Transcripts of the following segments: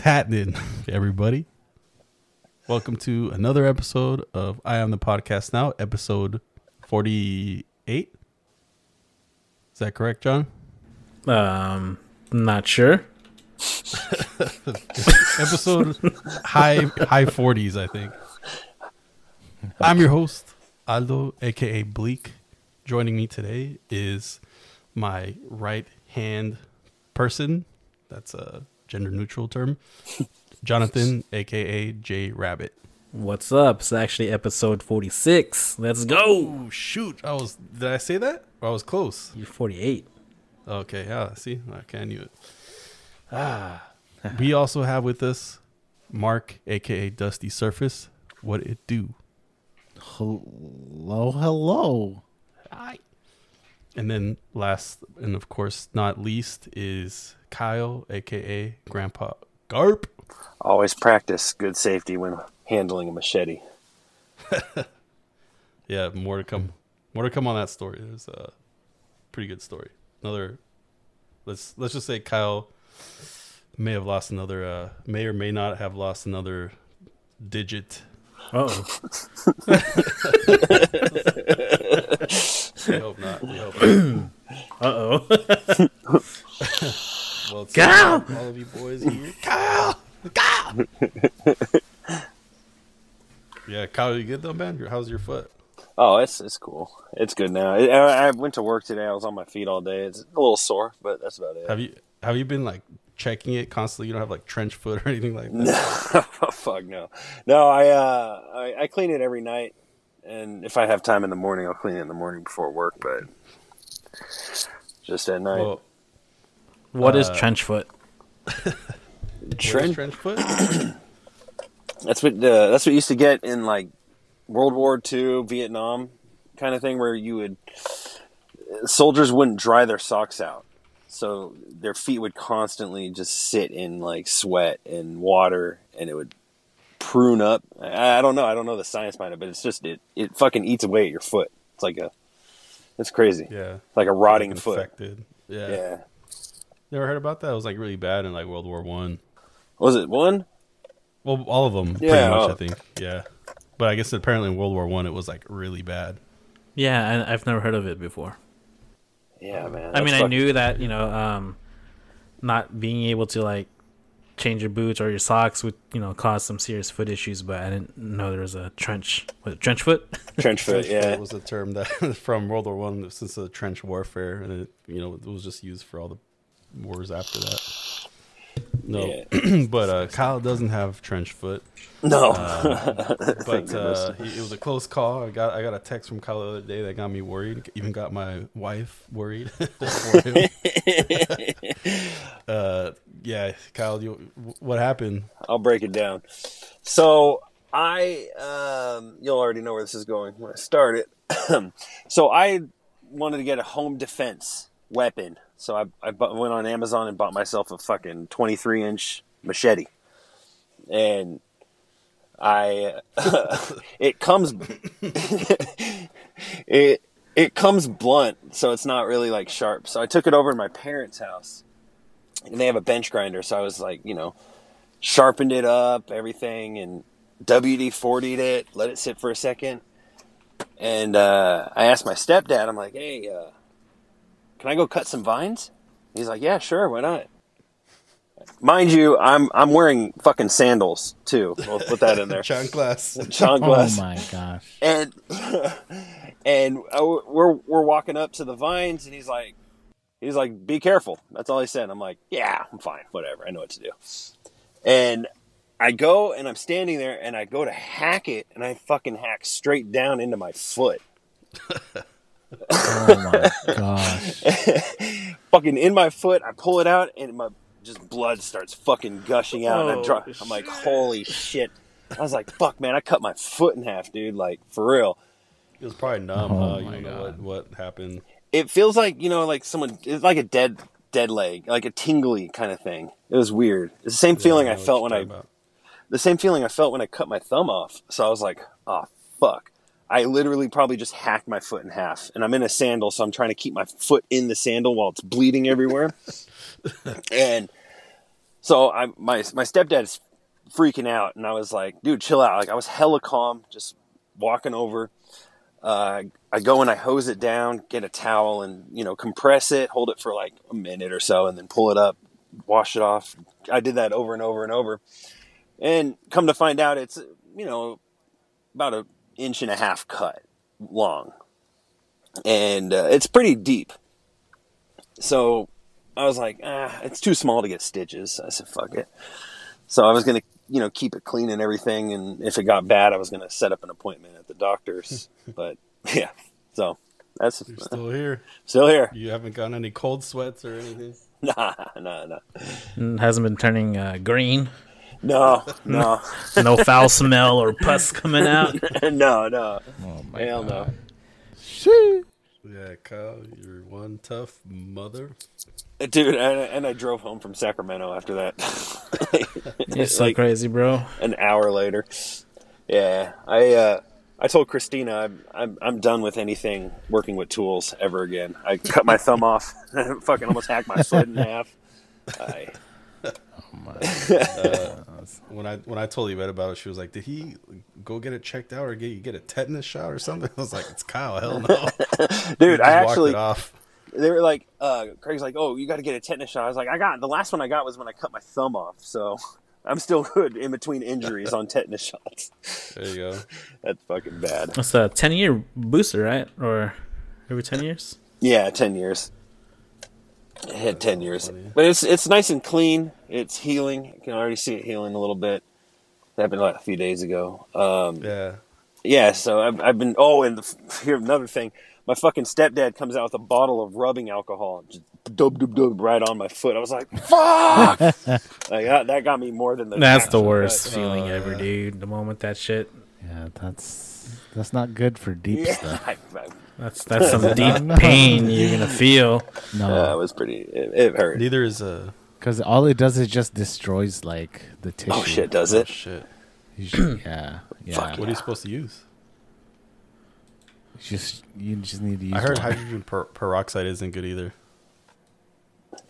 What's happening, everybody? Welcome to another episode of I Am the Podcast Now, episode 48. Is that correct, John? Um, not sure. episode high high 40s, I think. I'm your host, Aldo, aka Bleak. Joining me today is my right hand person. That's a gender neutral term. Jonathan, aka J Rabbit. What's up? It's actually episode 46. Let's go. Oh shoot! I was did I say that? I was close. You're 48. Okay, yeah. See, I I knew it. Ah, we also have with us Mark, aka Dusty Surface. What it do? Hello, hello. Hi. And then last and of course not least is Kyle, aka Grandpa Garp. Always practice good safety when handling a machete. Yeah, more to come. More to come on that story. There's a pretty good story. Another let's let's just say Kyle may have lost another uh may or may not have lost another digit. Oh, We hope not. We hope not. uh oh. Well, it's Kyle! all of you boys here. Kyle! Kyle! yeah, Kyle, you good though, man? How's your foot? Oh, it's it's cool. It's good now. I, I went to work today. I was on my feet all day. It's a little sore, but that's about it. Have you have you been like checking it constantly? You don't have like trench foot or anything like that? No, fuck no. No, I, uh, I I clean it every night, and if I have time in the morning, I'll clean it in the morning before work. But just at night, Well, What is Uh, trench foot? trench. trench foot? That's what uh, that's what you used to get in like World War II, Vietnam, kind of thing, where you would soldiers wouldn't dry their socks out, so their feet would constantly just sit in like sweat and water, and it would prune up. I, I don't know. I don't know the science behind it, but it's just it it fucking eats away at your foot. It's like a it's crazy. Yeah. it's Like a rotting foot. Infected. Yeah. Yeah. Never heard about that? It was like really bad in like World War One. Was it one? Well, all of them, pretty much, oh. I think. Yeah. But I guess apparently in World War One it was like really bad. Yeah, I, I've never heard of it before. Yeah, man. I mean, I fucking- knew that, you know, um, not being able to, like, change your boots or your socks would, you know, cause some serious foot issues, but I didn't know there was a trench, what, trench foot? trench foot. Trench Yeah. foot was a term that from World War One since the trench warfare, and it you know it was just used for all the wars after that. No, Yeah. but uh, Kyle doesn't have trench foot. No. But uh, it was a close call. I got I got a text from Kyle the other day that got me worried. Even got my wife worried for him. uh, yeah, Kyle, you, what happened? I'll break it down. So I, um, you'll already know where this is going when I start it. so I wanted to get a home defense weapon. So I, I went on Amazon and bought myself a fucking 23 inch machete. And I, it comes, it, it comes blunt, so it's not really like sharp. So I took it over to my parents' house and they have a bench grinder. So I was like, you know, sharpened it up, everything, and WD 40'd it, let it sit for a second. And uh, I asked my stepdad, I'm like, hey, uh, can I go cut some vines? He's like, yeah, sure, why not? Mind you, I'm I'm wearing fucking sandals too. We'll put that in there. John Glass. Sean Oh my gosh. and and uh, we're we're walking up to the vines, and he's like, he's like, "Be careful." That's all he said. I'm like, "Yeah, I'm fine. Whatever. I know what to do." And I go and I'm standing there, and I go to hack it, and I fucking hack straight down into my foot, Oh my gosh. fucking in my foot. I pull it out, and my just blood starts fucking gushing out. and I Oh, drop. I'm like, "Holy shit!" I was like, "Fuck, man! I cut my foot in half, dude. Like for real." It was probably numb. Oh huh? You my don't know what, God. what happened. it feels like you know like someone it's like a dead dead leg like a tingly kind of thing it was weird it's the same feeling Yeah, i felt when I, about. the same feeling i felt when i cut my thumb off so i was like oh fuck i literally probably just hacked my foot in half and i'm in a sandal so i'm trying to keep my foot in the sandal while it's bleeding everywhere and so I my my stepdad's freaking out, and I was like, dude, chill out. Like I was hella calm, just walking over. Uh, I go and I hose it down, get a towel, and you know compress it, hold it for like a minute or so, and then pull it up, wash it off. I did that over and over and over, and come to find out, it's you know about an inch and a half cut long, and uh, it's pretty deep. So I was like, ah, it's too small to get stitches. I said, fuck it. So I was gonna, you know, keep it clean and everything, and if it got bad, I was gonna set up an appointment at the doctor's. but yeah, so that's You're still here. still here. You haven't gotten any cold sweats or anything. Nah, nah, nah. Mm, Hasn't been turning uh, green. No, no, No foul smell or pus coming out. no, no. Oh my Hell no. god. Shit. Yeah, Kyle, you're one tough mother. Dude, and, and I drove home from Sacramento after that. You're so Like- crazy, bro. an hour later. Yeah, I uh, I told Christina I'm, I'm I'm done with anything working with tools ever again. I cut my thumb off, fucking almost hacked my foot in half. I, When I when I told Yvette about it, she was like, "Did he go get it checked out or get you get a tetanus shot or something?" I was like, "It's Kyle, hell no." dude, I actually off. they were like, uh, Craig's like, oh, you got to get a tetanus shot. I was like, I got the last one I got was when I cut my thumb off, so I'm still good in between injuries on tetanus shots. There you go. That's fucking bad. That's a ten year booster, right? Or every ten years? Yeah, ten years. I had ten years, but it's it's nice and clean. It's healing. You can already see it healing a little bit. That happened like a few days ago. Um, Yeah. yeah, so I've, I've been. Oh, and the, here another thing. My fucking stepdad comes out with a bottle of rubbing alcohol, just dub dub dub right on my foot. I was like, "Fuck!" like that, that got me more than the. That's the worst cut. feeling ever, dude. The moment that shit. Yeah, that's that's not good for deep Yeah, stuff. I, I, That's that's some deep pain you're gonna feel. No, uh, it was pretty. It, it hurt. Neither is a because all it does is just destroys like the tissue. Oh shit! Does oh, it? shit. You should- yeah, yeah. Fuck What are you supposed to use? Just you just need to use. I heard water. hydrogen per- peroxide isn't good either.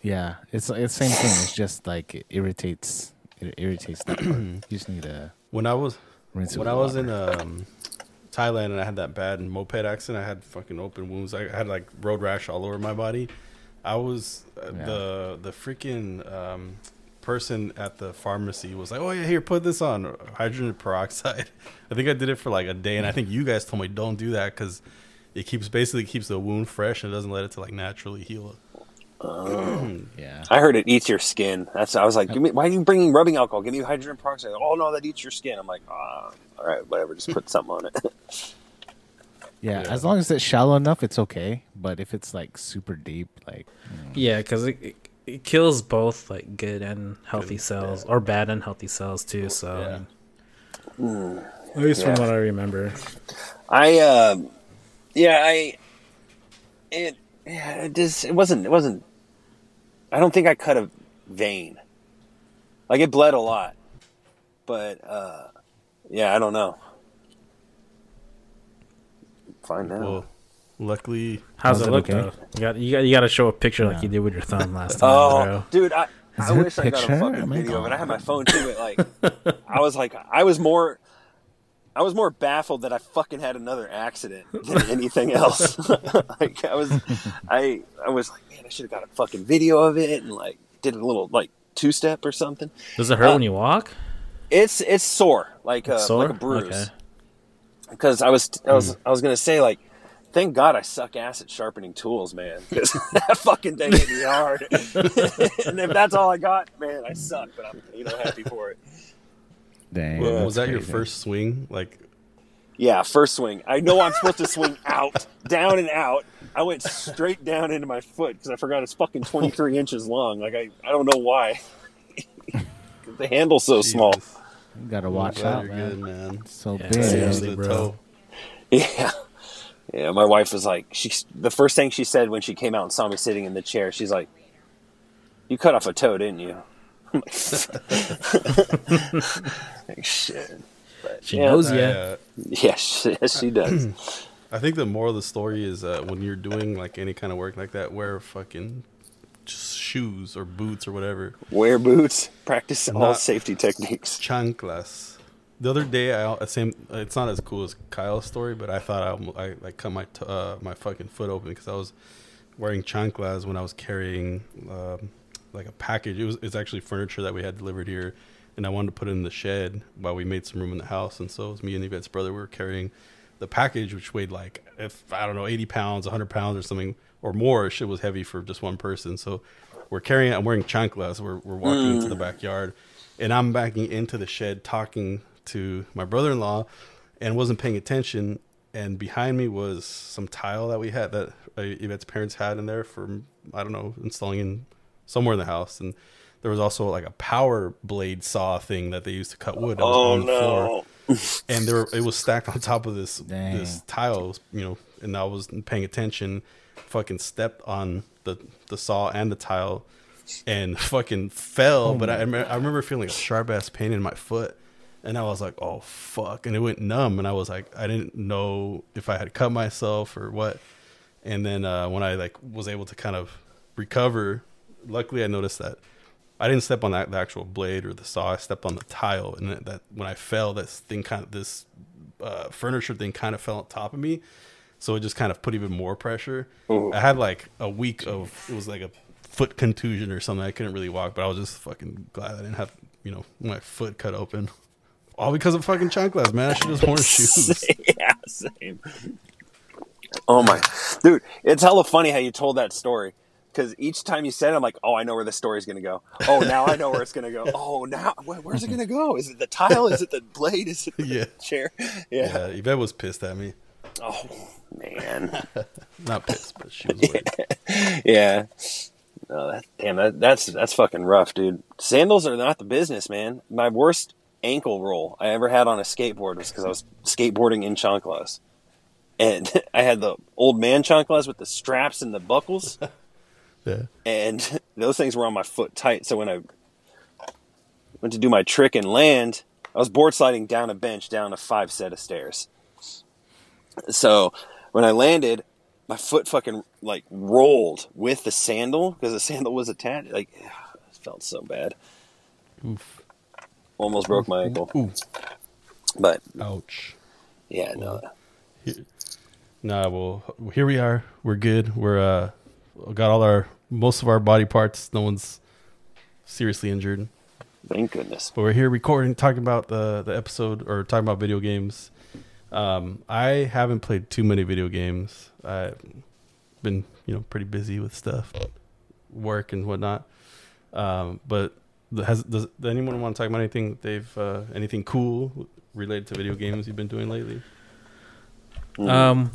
Yeah, it's it's the same thing. It's just like it irritates. It irritates that part. You just need to When I was rinse it. when with I was water. in um, Thailand and I had that bad moped accident, I had fucking open wounds. I had like road rash all over my body. I was uh, Yeah. the the freaking um, person at the pharmacy was like, "Oh yeah, here, put this on hydrogen peroxide." I think I did it for like a day, and I think you guys told me don't do that because it keeps basically keeps the wound fresh and it doesn't let it to like naturally heal. Yeah. I heard it eats your skin. That's I was like, Give me, why are you bringing rubbing alcohol? Give me hydrogen peroxide. Oh no, that eats your skin. I'm like, ah, all right, whatever. Just put something on it. yeah, Yeah. As long as it's shallow enough, it's okay. But if it's like super deep, like Yeah, because it, it it kills both like good and healthy and cells, or bad and healthy cells too. So Yeah. I mean, at least Yeah. from what I remember. I, um, yeah, I, it, yeah, it just it wasn't it wasn't. I don't think I cut a vein. Like it bled a lot, but uh, yeah, I don't know. Find out. Well, luckily, How's Was it it look okay? though? You got you got you got to show a picture like you did with your thumb last time, Oh, bro. dude, I, I wish I got a fucking video of it. I had my phone too. But like, I was like, I was more, I was more baffled that I fucking had another accident than anything else. like, I was, I, I was like, man, I should have got a fucking video of it and like did a little like two step or something. Does it hurt Uh, when you walk? It's it's sore, like a, Sore? like a bruise. Okay. Because I was, I was, I was gonna say like. Thank God I suck ass at sharpening tools, man. Because that fucking thing hit me hard. and if that's all I got, man, I suck. But I'm, you know, happy for it. Dang. was that's that your first swing? Like, Yeah, first swing. I know I'm supposed to swing out, down and out. I went straight down into my foot because I forgot it's fucking 23 inches long. Like I, I don't know why. the handle's so small. You gotta watch out, man. good, man. So Yeah, big. seriously. Bro. toe. Yeah, yeah. My wife was like, she. The first thing she said when she came out and saw me sitting in the chair, she's like, "You cut off a toe, didn't you?" I'm like, like, shit. But, She yeah, knows I, ya. uh, Yes, yes, she does. I think the moral of the story is uh, when you're doing like any kind of work like that, wear fucking shoes or boots or whatever. Wear boots. Practice all safety techniques. chanclas. The other day, I uh, same. It's not as cool as Kyle's story, but I thought I, I like cut my t- uh, my fucking foot open because I was wearing chanclas when I was carrying um, like a package. It was it's actually furniture that we had delivered here, and I wanted to put it in the shed while we made some room in the house. And so it was me and Yvette's brother. We were carrying the package, which weighed like if I don't know, eighty pounds, hundred pounds, or something or more. Shit was heavy for just one person. So we're carrying. it. I'm wearing chanclas. We're we're walking into the backyard, and I'm backing into the shed talking to my brother-in-law, and wasn't paying attention. And behind me was some tile that we had that uh, Yvette's parents had in there for I don't know installing in somewhere in the house, and there was also like a power blade saw thing that they used to cut wood. That was Oh on the floor no. and there were, it was stacked on top of this Dang. this tile, you know, and I was paying attention, fucking stepped on the the saw and the tile, and fucking fell. but I, remember, I remember feeling a sharp ass pain in my foot, and I was like, oh fuck, and it went numb, and I was like, I didn't know if I had cut myself or what, and then uh, when I like was able to kind of recover, luckily I noticed that. I didn't step on that the actual blade or the saw. I stepped on the tile, and that, that when I fell, this thing kind of this uh, furniture thing kind of fell on top of me, so it just kind of put even more pressure. I had like a week of it was like a foot contusion or something. I couldn't really walk, but I was just fucking glad I didn't have you know my foot cut open. All because of fucking chanclas, man. I should have worn shoes. yeah, same. Oh my, dude, it's hella funny how you told that story. Because each time you said it, I'm like, oh, I know where the story's gonna go. Oh, now I know where it's gonna go. Oh, now wh- where's it gonna go? Is it the tile? Is it the blade? Is it the Yeah. chair? Yeah, Yeah. Yvette was pissed at me. Oh man. Not pissed, but she was worried. yeah. No, that, damn, that, that's that's fucking rough, dude. Sandals are not the business, man. My worst ankle roll I ever had on a skateboard was because I was skateboarding in chanclas, and I had the old man chanclas with the straps and the buckles, Yeah. and those things were on my foot tight. So when I went to do my trick and land, I was board sliding down a bench down a five set of stairs. So when I landed, my foot fucking like rolled with the sandal because the sandal was attached. Like, it felt so bad. Oof. Almost broke my ankle. Ooh. But Ouch. yeah, no. Nah, well, here we are. We're good. We're uh, got all our most of our body parts. No one's seriously injured, Thank goodness. but we're here recording, talking about the the episode or talking about video games. Um, I haven't played too many video games. I've been, you know, pretty busy with stuff, work and whatnot. Um, but has does anyone want to talk about anything they've uh, anything cool related to video games you've been doing lately? Um,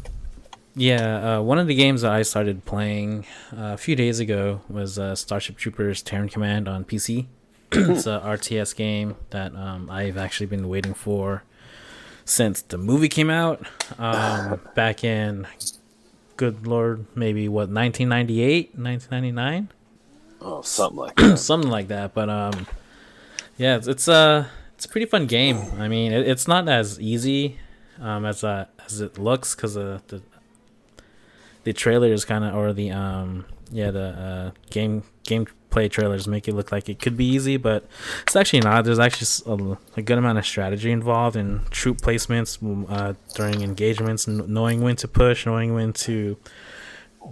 yeah, uh, one of the games that I started playing uh, a few days ago was uh, Starship Troopers Terran Command on PC. it's a RTS game that um, I've actually been waiting for since the movie came out um, back in, good lord, maybe what, 1998, 1999? Oh, something like that. something like that. But um, yeah, it's, it's a it's a pretty fun game. I mean, it, it's not as easy um as uh, as it looks because uh, the the trailers kind of or the um yeah the uh, game gameplay trailers make it look like it could be easy, but it's actually not. There's actually a good amount of strategy involved in troop placements mm, uh, during engagements, knowing when to push, knowing when to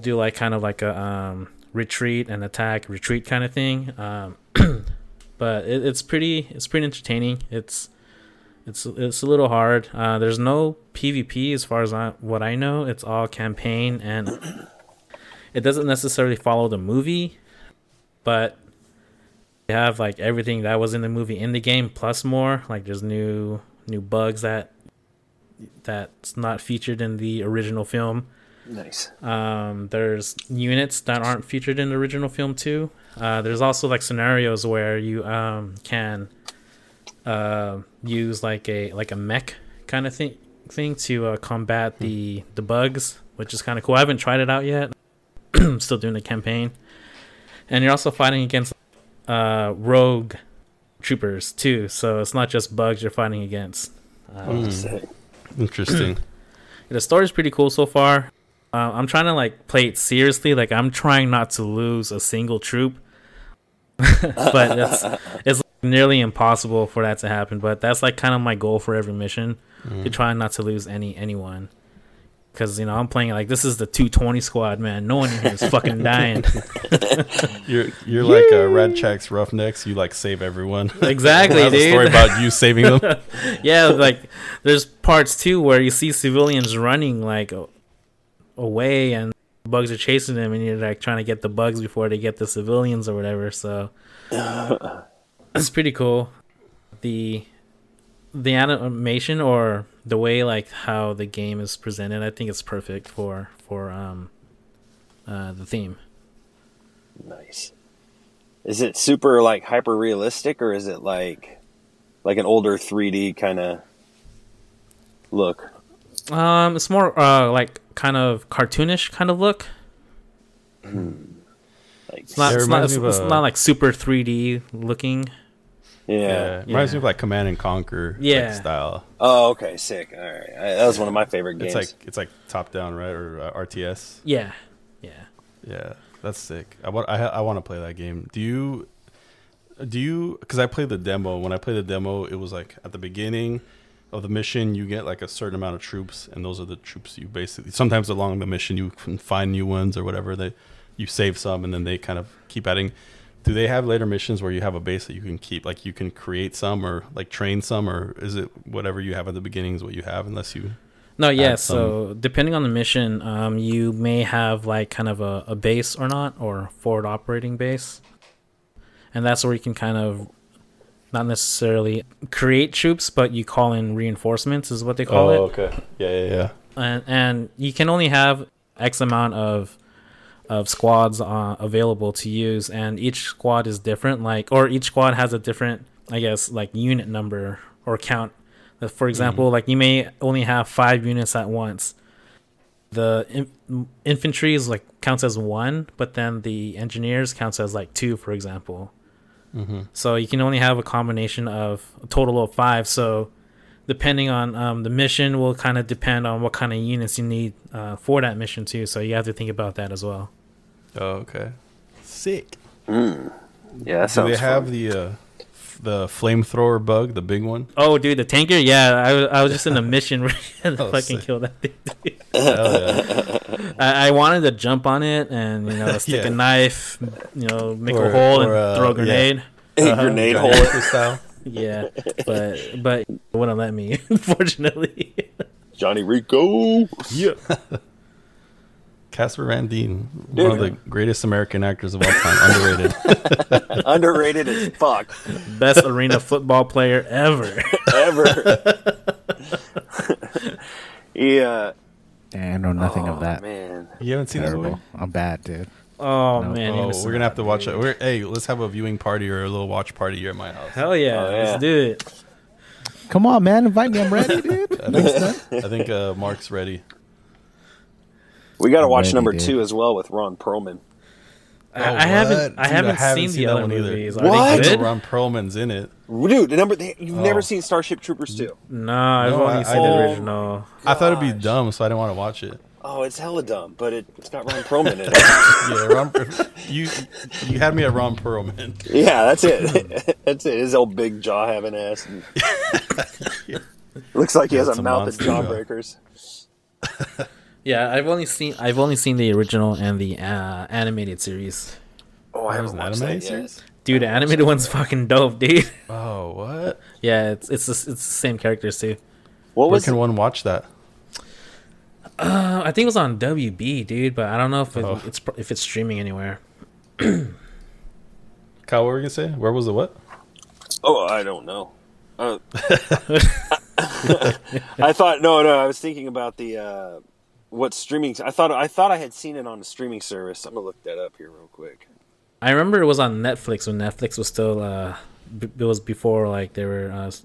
do like kind of like a um, retreat and attack, retreat kind of thing. Um, but it, it's pretty it's pretty entertaining. It's it's it's a little hard. Uh, there's no PvP as far as I, what I know. It's all campaign, and it doesn't necessarily follow the movie, but they have like everything that was in the movie in the game plus more. Like there's new new bugs that that's not featured in the original film. Nice. Um, there's units that aren't featured in the original film too. Uh, there's also like scenarios where you um, can uh, use like a like a mech kind of thing thing to uh, combat the the bugs, which is kind of cool. I haven't tried it out yet. I'm still doing the campaign, and you're also fighting against uh, rogue troopers too. So it's not just bugs you're fighting against. Um, Mm. Interesting. the story's pretty cool so far. Uh, I'm trying to like play it seriously. Like I'm trying not to lose a single troop, but it's it's nearly impossible for that to happen. But that's like kind of my goal for every mission to try not to lose any anyone. Because you know I'm playing like this is the 220 squad, man. No one in here is fucking dying. You're you're like uh, Rasczak's Roughnecks. You like save everyone. Exactly, Has a story about you saving them. yeah, like there's parts too where you see civilians running like away and bugs are chasing them and you're like trying to get the bugs before they get the civilians or whatever. So it's pretty cool. The the animation or the way like how the game is presented, I think it's perfect for for um uh the theme. Nice. Is it super like hyper realistic or is it like like an older 3D kind of look? Um it's more uh like kind of cartoonish kind of look. Like It's not, it's, not, it's, me of it's not like super 3D looking. Yeah. Yeah, reminds me Yeah. of like Command and Conquer like, style. Oh, okay, sick. All right. That was one of my favorite games. It's like it's like top down, right, or uh, RTS. Yeah, yeah. Yeah, that's sick. I want I, I want to play that game. Do you do you because I played the demo. When I played the demo, it was like at the beginning of the mission, you get like a certain amount of troops, and those are the troops you basically. Sometimes along the mission, you can find new ones or whatever. They you save some, and then they kind of keep adding. Do they have later missions where you have a base that you can keep, like you can create some or like train some, or is it whatever you have at the beginning is what you have, unless you? No, yeah. So depending on the mission, um, you may have like kind of a, a base or not, or forward operating base, and that's where you can kind of not necessarily create troops, but you call in reinforcements, is what they call it. Oh, okay. Yeah, yeah, yeah. and and you can only have X amount of of squads uh, available to use, and each squad is different. Like, or each squad has a different, I guess, like unit number or count. For example, like you may only have five units at once. The in- infantry is like counts as one, but then the engineers counts as like two, for example. So you can only have a combination of a total of five. So depending on um, the mission will kind of depend on what kind of units you need uh, for that mission too. So you have to think about that as well. Oh, okay. Sick. yeah, that Do they have fun. the uh, f- the flamethrower bug, the big one? Oh, dude, the tanker. Yeah, I, was- I was just in a mission where you had to Oh, fucking sick. kill that thing. dude. Hell yeah. I, I wanted to jump on it and you know stick Yeah. a knife, you know, make Or- a hole and uh, throw a yeah. grenade. A grenade Johnny hole. Depp style. Yeah, but but it wouldn't let me, unfortunately. Johnny Rico. yeah. Casper Van Dien, Dude. one of the greatest American actors of all time, underrated. Underrated as fuck. Best arena football player ever. Ever. yeah. I know nothing oh, of that. Man. You haven't seen that Terrible. movie? I'm bad, dude. Oh No. man, Oh, we're gonna have to out, watch dude. it. We're, hey, let's have a viewing party or a little watch party here at my house. Hell yeah, Oh, yeah. let's do it. Come on, man. Invite me. I'm ready, dude. I think, I think uh, Mark's ready. We got to watch ready, number dude. two as well with Ron Perlman. I, Oh, I haven't, what? I haven't, I haven't seen, seen the that other one either. movies. What? Are they good? Ron Perlman's in it. Dude, the number you've Oh. never seen Starship Troopers 2. No, I've No, only I- I seen the didn't. original. I thought it'd be dumb, so I didn't want to watch it. Oh, it's hella dumb, but it, it's got Ron Perlman in it. Yeah, Ron, you you had me at Ron Perlman. yeah, that's it. that's it. His old big jaw having ass. And looks like he Yeah, has it's a a mouth of jawbreakers. Yeah, I've only seen I've only seen the original and the uh, animated series. Oh, I was haven't an watched that animated yet. series? Dude, the animated one's fucking dope, dude. Oh, what? Yeah, it's it's the, it's the same characters too. What Where was can it? one watch that? Uh, I think it was on WB, dude, but I don't know if it, Oh. it's if it's streaming anywhere. Kyle, what were you gonna say? Where was the what? Oh, I don't know. Uh, I thought no, no. I was thinking about the uh, what streaming. I thought I thought I had seen it on a streaming service. I'm gonna look that up here real quick. I remember it was on Netflix when Netflix was still uh, b- it was before like they were uh, s-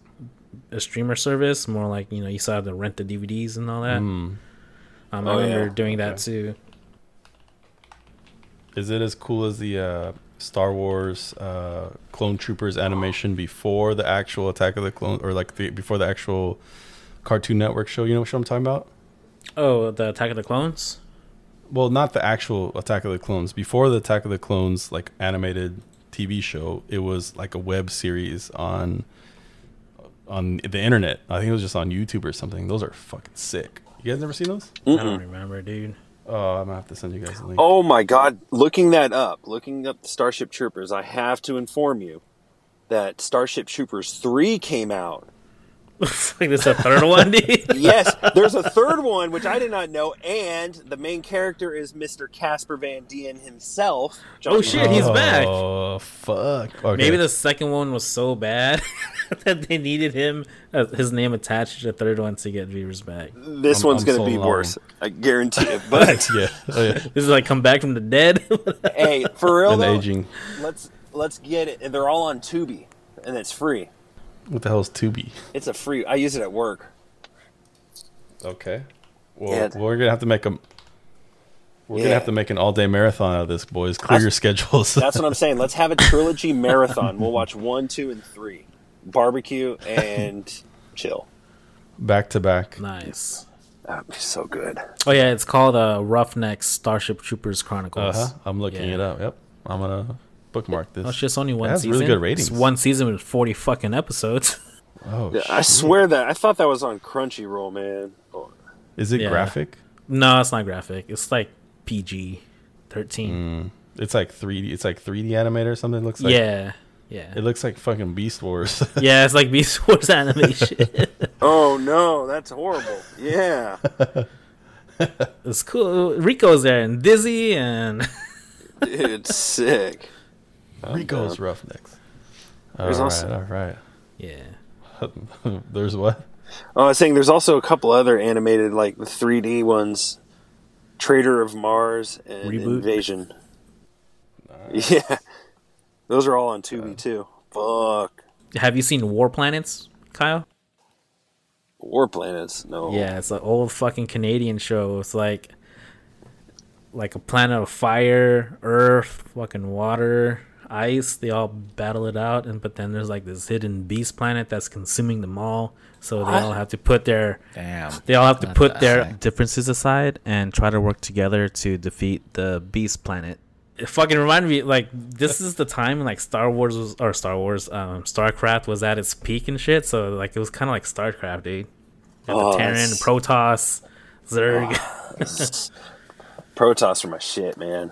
a streamer service, more like you know you saw to rent the DVDs and all that. Hmm. Um, Oh, I remember yeah. doing that Okay. too. Is it as cool as the uh, Star Wars uh, Clone Troopers animation before the actual Attack of the Clone, or like the, before the actual Cartoon Network show? You know what show I'm talking about? Oh, the Attack of the Clones. well, not the actual Attack of the Clones. Before the Attack of the Clones, like animated TV show, it was like a web series on on the internet. I think it was just on YouTube or something. Those are fucking sick. You guys never seen those? I don't remember, dude. Oh, I'm gonna have to send you guys a link. Oh my god! Looking that up, looking up Starship Troopers, I have to inform you that Starship Troopers three came out. Looks like there's a third one. Yes, there's a third one which I did not know, and the main character is Mr. Casper Van Dien himself. Oh, shit, he's back. Oh fuck! Okay. Maybe the second one was so bad that they needed him, uh, his name attached to the third one to get viewers back. This I'm- one's I'm going so to be long. worse. I guarantee it. But yeah, oh, yeah. This is like come back from the dead. hey, for real and though, aging. let's let's get it. They're all on Tubi, and it's free. What the hell is Tubi? It's a free. I use it at work. Okay. Well, Yeah. we're gonna have to make a. We're Yeah. gonna have to make an all-day marathon out of this, boys. Clear That's- your schedules. That's what I'm saying. Let's have a trilogy marathon. We'll watch one, two, and three. Barbecue and chill. back to back. nice. That'd be so good. Oh yeah, it's called uh, Roughneck Starship Troopers Uh Chronicles. huh. I'm looking Yeah. it up. Yep. I'm gonna bookmark oh, this. Oh, it's just only one has season. really good ratings. It's one season with forty fucking episodes. oh, Yeah, I swear that I thought that was on Crunchyroll, man. Oh, Is it Yeah. graphic? no, it's not graphic. It's like PG thirteen. Mm. It's like 3D. It's like 3D animated or something. It looks like. yeah, yeah, It looks like fucking Beast Wars. yeah. It's like Beast Wars animation. Oh no, that's horrible. Yeah, it's cool. Rico's there and Dizzy and dude, sick. Oh, Rico's Roughnecks. All There's right, also- all right. yeah. There's what? Oh, I was saying there's also a couple other animated, like the 3D ones, Traitor of Mars and Reboot? Invasion. Yeah, those are all on Tubi too. Fuck, Have you seen War Planets, Kyle? War Planets. No. Yeah, it's an old fucking Canadian show. It's like like a planet of fire, earth, fucking water, ice. They all battle it out, and but then there's like this hidden beast planet that's consuming them all. So they all have to put their Damn. they all have to What put their heck? differences aside and try to work together to defeat the beast planet. It fucking reminded me like this is the time like Star Wars was or Star Wars um StarCraft was at its peak and shit. So like it was kind of like StarCraft, dude. Oh, the Terran, Protoss, Zerg. Protoss are my shit, man.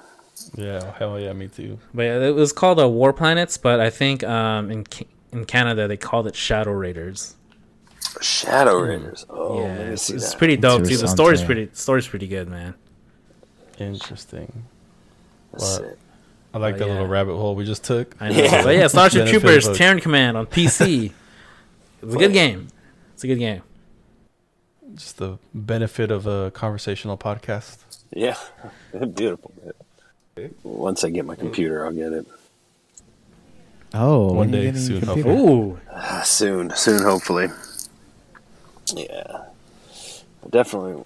Yeah, hell yeah, me too. But yeah, it was called uh, War Planets, but I think um, in in Canada they called it Shadow Raiders. Shadow Raiders. Oh, yeah, it's, it's pretty dope too. The story's pretty the story's pretty good, man. Interesting. That's What? it. I like Oh, that yeah. little rabbit hole we just took. I know. Yeah. But yeah, Starship Troopers, Terran Command on PC. It's a good game. It's a good game. Just the benefit of a conversational podcast. Yeah, beautiful. Man. Once I get my computer, I'll get it. Oh, One day soon, your hopefully. Ooh, Ah, soon, soon, hopefully. Yeah, definitely.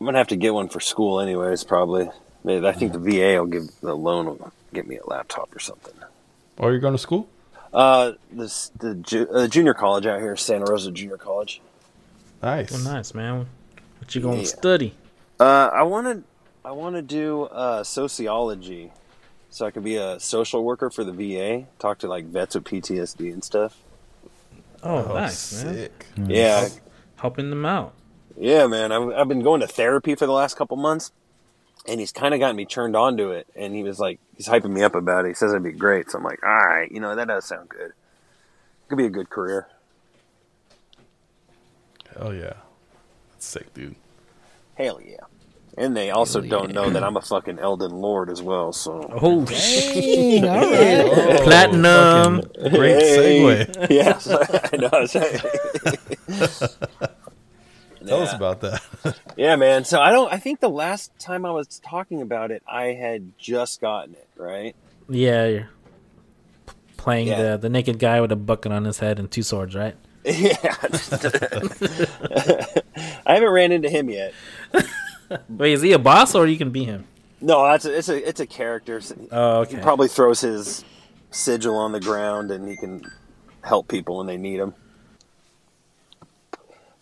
I'm gonna have to get one for school, anyways. Probably. Maybe I think the VA will give the loan will get me a laptop or something. Or you're going to school? Uh, this the ju- uh, junior college out here, Santa Rosa Junior College. Nice. well, nice man. What you gonna Yeah. study? Uh, I want to, I want to do uh, sociology, so I could be a social worker for the VA. Talk to like vets with PTSD and stuff. Oh, Oh, nice man. sick. Yeah, Helping them out. yeah, man. I've, I've been going to therapy for the last couple months, and he's kind of gotten me turned on to it. And he was like, he's hyping me up about it. He says it'd be great. So I'm like, all right, you know, that does sound good. Could be a good career. Hell yeah. That's sick, dude. Hell yeah. And they also Hell don't yeah. know that I'm a fucking Elden Lord as well. So Oh shit! Dang, all right. Platinum. fucking Great segue. yes, I know. what I'm. Tell us about that. Yeah, man. So I don't. I think the last time I was talking about it, I had just gotten it right. Yeah, you're playing Yeah. the the naked guy with a bucket on his head and two swords, right? Yeah. I haven't ran into him yet. Wait, is he a boss or you can be him? No, that's a, it's a it's a character. Oh, He okay. probably throws his sigil on the ground, and he can help people when they need him.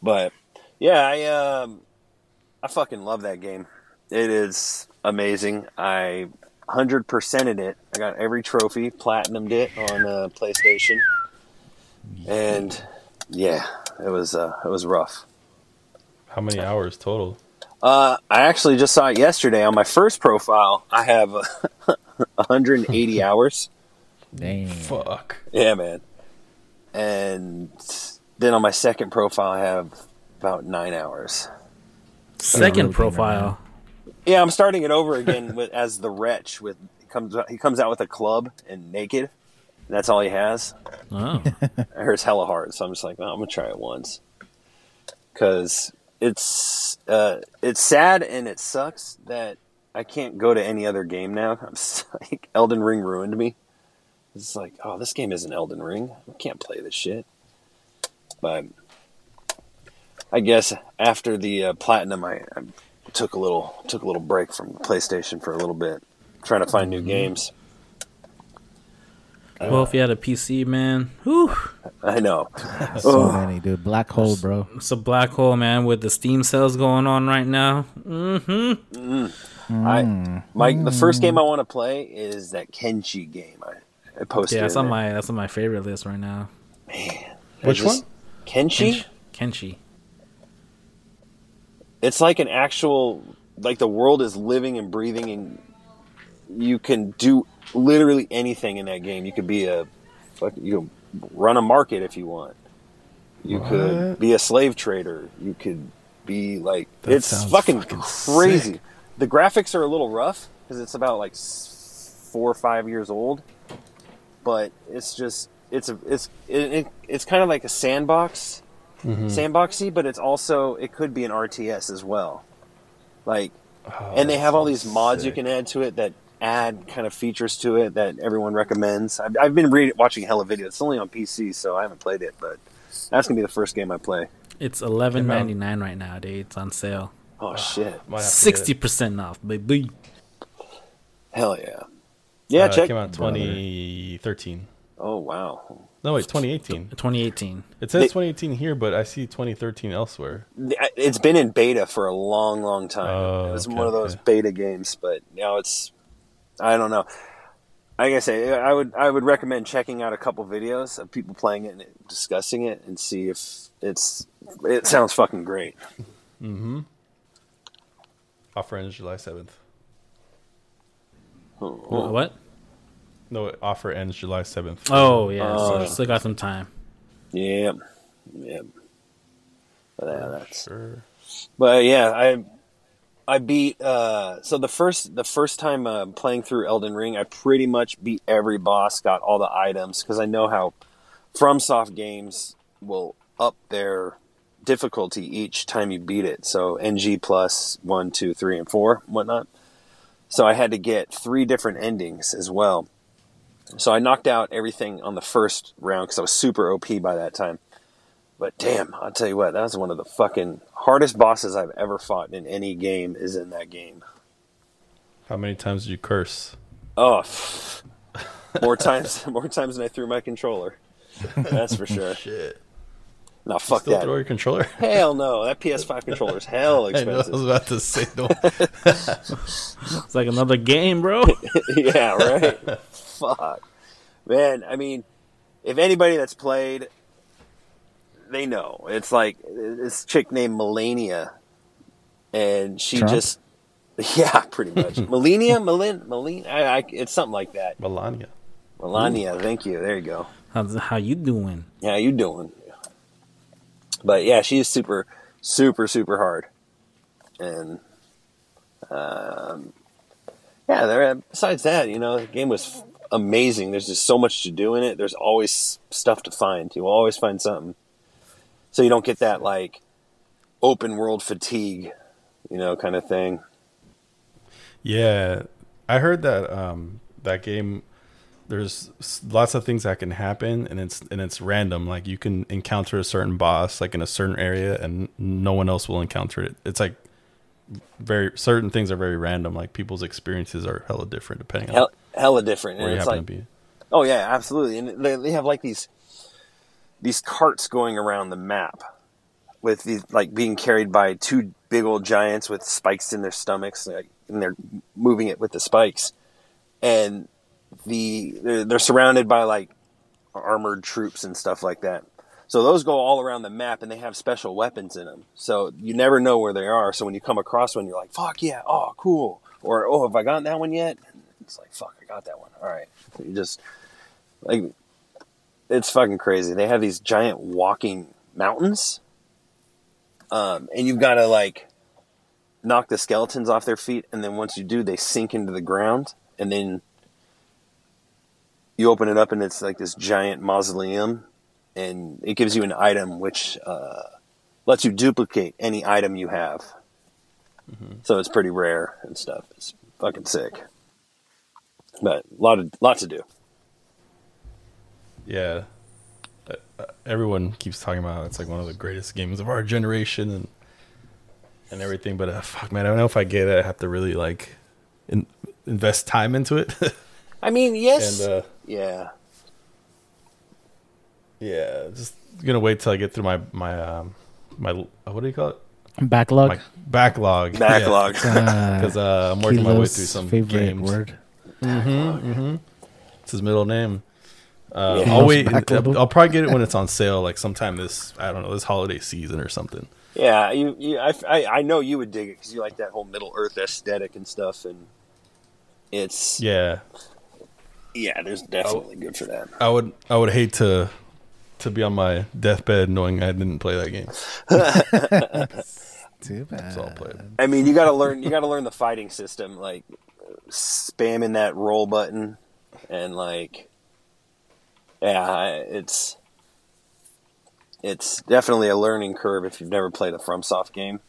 But yeah, I um, I fucking love that game. It is amazing. I hundred percented it. I got every trophy, platinumed it on uh, PlayStation, and yeah, it was uh, it was rough. How many hours total? Uh, I actually just saw it yesterday on my first profile. I have uh, 180 hours. Damn. Fuck. Yeah, man. And then on my second profile, I have about nine hours. Second really profile. Yeah, I'm starting it over again with as the wretch. With he comes he comes out with a club and naked. And that's all he has. Oh. I heard it's hella hard, so I'm just like, oh, I'm gonna try it once. Cause it's uh, it's sad and it sucks that I can't go to any other game now. I'm just like Elden Ring ruined me. It's like, oh, this game isn't Elden Ring. I can't play this shit. But I guess after the uh, platinum, I, I took a little took a little break from PlayStation for a little bit, trying to find new games. Well, if you had a PC, man, whew, I know. So many, dude. Black hole, bro. it's a black hole, man, with the Steam sales going on right now. Mm-hmm. I my the first game I want to play is that Kenshi game. I, I posted. Yeah, that's on there. my that's on my favorite list right now. I Which just- one? Kenshi. Kenshi. It's like an actual like the world is living and breathing, and you can do literally anything in that game. You could be a. You can run a market if you want. You could be a slave trader. You could be like That it's fucking, fucking crazy. sick. The graphics are a little rough because it's about like four or five years old, but it's just it's a it's it, it, it's kind of like a sandbox Mm-hmm. sandboxy, but it's also it could be an RTS as well. Like, Oh, and they have all these mods you can add to it that add kind of features to it that everyone recommends. I've, I've been reading, watching hella videos. It's only on PC, so I haven't played it, but that's gonna be the first game I play. It's eleven ninety nine right now, dude. It's on sale. Oh shit! Might have to get it. Sixty percent off, baby. Hell yeah! Yeah, Uh, it came out 2013. Oh wow! No, wait, 2018. Twenty eighteen. It says 2018 here, but I see 2013 elsewhere. It's been in beta for a long, long time. Oh, it was okay, one of those okay. beta games, but now it's I don't know. Like I say, I would I would recommend checking out a couple videos of people playing it and discussing it and see if it's it sounds fucking great. Mm-hmm. Offer ends July 7th. What? No, offer ends July 7th. Oh yeah, so Oh. still got some time. Yeah, yeah. But yeah, that's Sure. But yeah, I I beat uh so the first the first time uh, playing through Elden Ring, I pretty much beat every boss, got all the items because I know how FromSoft games will up their difficulty each time you beat it. So NG plus one, two, three, and four, whatnot. So I had to get three different endings as well. So I knocked out everything on the first round because I was super OP by that time. But damn, I'll tell you what, that was one of the fucking hardest bosses I've ever fought in any game is in that game. How many times did you curse? Oh, more times, more times than I threw my controller. That's for sure. Shit. No, fuck Still that. throw your controller? Hell no, that PS5 controller's hell I know, I was about to say, no. It's like another game, bro. yeah, right. Fuck, man. I mean, if anybody that's played, they know it's like this chick named Melania, and she Trump? just, yeah, pretty much. Melania, Melin, Melina. I, I, it's something like that. Melania. Melania, thank you. There you go. How's, how you doing? Yeah, you doing? But yeah, she's super, super, super hard, and um, yeah. There. Besides that, you know, the game was amazing. There's just so much to do in it. There's always stuff to find. You will always find something, so you don't get that like open world fatigue, you know, kind of thing. Yeah, I heard that um, that game. There's lots of things that can happen, and it's and it's random. Like you can encounter a certain boss, like in a certain area, and no one else will encounter it. It's like very certain things are very random. Like people's experiences are hella different depending on hella different. where And you it's happen like, to be. Oh yeah, absolutely. And they, they have like these these carts going around the map, with these like being carried by two big old giants with spikes in their stomachs, like, and they're moving it with the spikes, and the they're, they're surrounded by like armored troops and stuff like that. So those go all around the map, and they have special weapons in them. So you never know where they are. So when you come across one, you're like, "Fuck yeah! Oh, cool!" Or "Oh, have I gotten that one yet?" It's like, "Fuck, I got that one." All right, you just like it's fucking crazy. They have these giant walking mountains, um, and you've got to like knock the skeletons off their feet, and then once you do, they sink into the ground, and then you open it up, and it's like this giant mausoleum, and it gives you an item which uh, lets you duplicate any item you have. So it's pretty rare and stuff. It's fucking sick, but a lot of lot to do. Yeah. Uh, uh, everyone keeps talking about it's like one of the greatest games of our generation and and everything. But uh, fuck, man, I don't know if I get it. I have to really like in, invest time into it. I mean, yes, and uh, yeah. yeah, just gonna wait till I get through my my um my what do you call it? Backlog. My backlog. Backlog. Because uh, I'm working my way through some favorite games. word. It's his middle name. Uh, Yeah. I'll wait. Backlog. I'll probably get it when it's on sale, like sometime this I don't know this holiday season or something. Yeah, you, you I, I, I know you would dig it because you like that whole Middle Earth aesthetic and stuff, and it's yeah, Yeah, there's definitely good for that. I would. I would hate to to be on my deathbed knowing I didn't play that game. Too bad. So I'll play it. I mean, you got to learn you got to learn the fighting system, like spamming that roll button, and like, yeah, it's it's definitely a learning curve if you've never played a FromSoft game.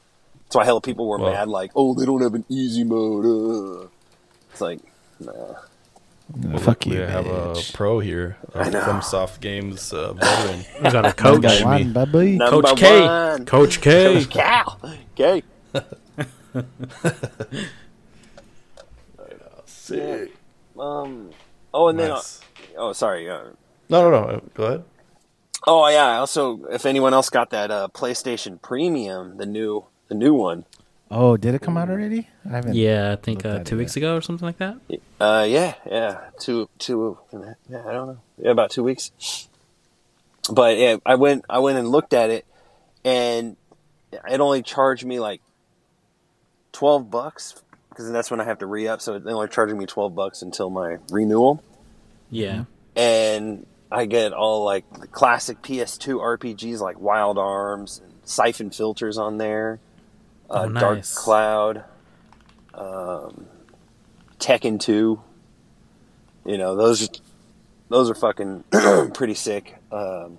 That's why hell people were Well- mad, like, oh, they don't have an easy mode. Uh. It's like, nah. Fuck you. We you, have a pro here I know. FromSoft Games uh, veteran. We got a Coach coach. one, baby. Number Coach K. one. Coach K. Coach Cal. Okay. Sick. Um. Oh, and then Nice. oh, sorry. Uh, No, no, no. Go ahead. oh, yeah. I Also, if anyone else got that uh, PlayStation Premium, the new the new one. Oh, did it come out already? I haven't. Yeah, I think uh, two weeks yet. ago or something like that. Uh, yeah, yeah. Two, two. Yeah, I don't know. Yeah, about two weeks. But yeah, I went. I went and looked at it, and it only charged me like twelve bucks because that's when I have to re up. So they only charging me twelve bucks until my renewal. Yeah. and I get all like the classic PS2 RPGs like Wild Arms and Syphon Filters on there, uh, Oh, Dark. Cloud, um, Tekken 2. You know those those are fucking pretty sick. Um,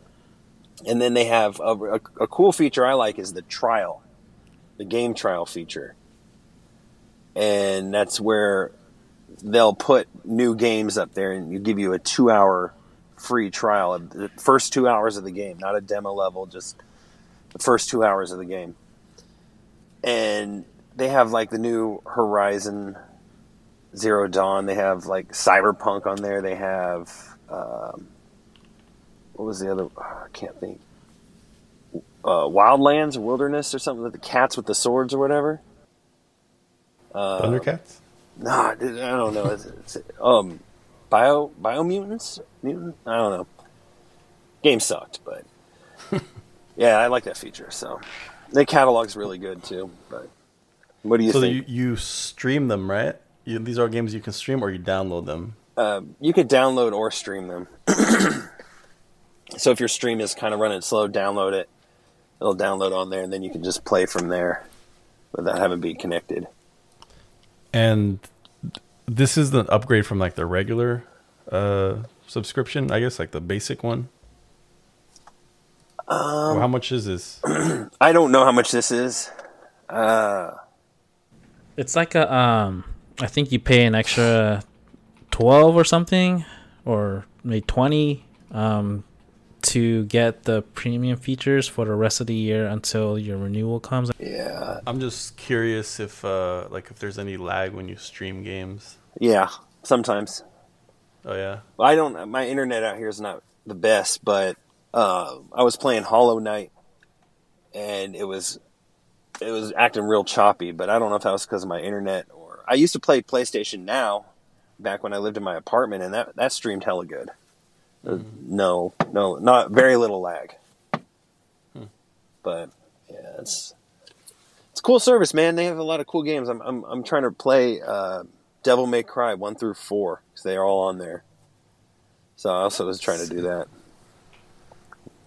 and then they have a, a, a cool feature I like is the trial, the game trial feature, and that's where they'll put new games up there and you give you a two hour free trial of the first two hours of the game, not a demo level, just the first two hours of the game. And they have like the new Horizon Zero Dawn. They have like Cyberpunk on there. They have um, what was the other? I can't think. Uh, Wildlands, Wilderness, or something. With the cats with the swords, or whatever. Uh, Thundercats. Nah, I don't know. It's, it's, um, bio biomutants, mutant. I don't know. Game sucked, but yeah, I like that feature. So the catalog's really good too. But what do you So think? you, you stream them, right? You, these are games you can stream or you download them. um, you could download or stream them. so if your stream is kind of running slow, download it. It'll download on there, and then you can just play from there without having to be connected. And this is the upgrade from like the regular uh, subscription, I guess, like the basic one. Um, Well, how much is this? I don't know how much this is. Uh, It's like a um I think you pay an extra 12 or something or maybe 20 um to get the premium features for the rest of the year until your renewal comes. yeah, I'm just curious if uh, like if there's any lag when you stream games. yeah. Sometimes Oh yeah. I don't. My internet out here is not the best, but uh, I was playing Hollow Knight and it was it was acting real choppy. But I don't know if that was because of my internet or I used to play PlayStation Now back when I lived in my apartment, and that that streamed hella good. Uh, No, no, not very little lag. But yeah, it's it's cool service, man. They have a lot of cool games. I'm I'm I'm trying to play uh, Devil May Cry one through four because they are all on there. So I also was trying to do that.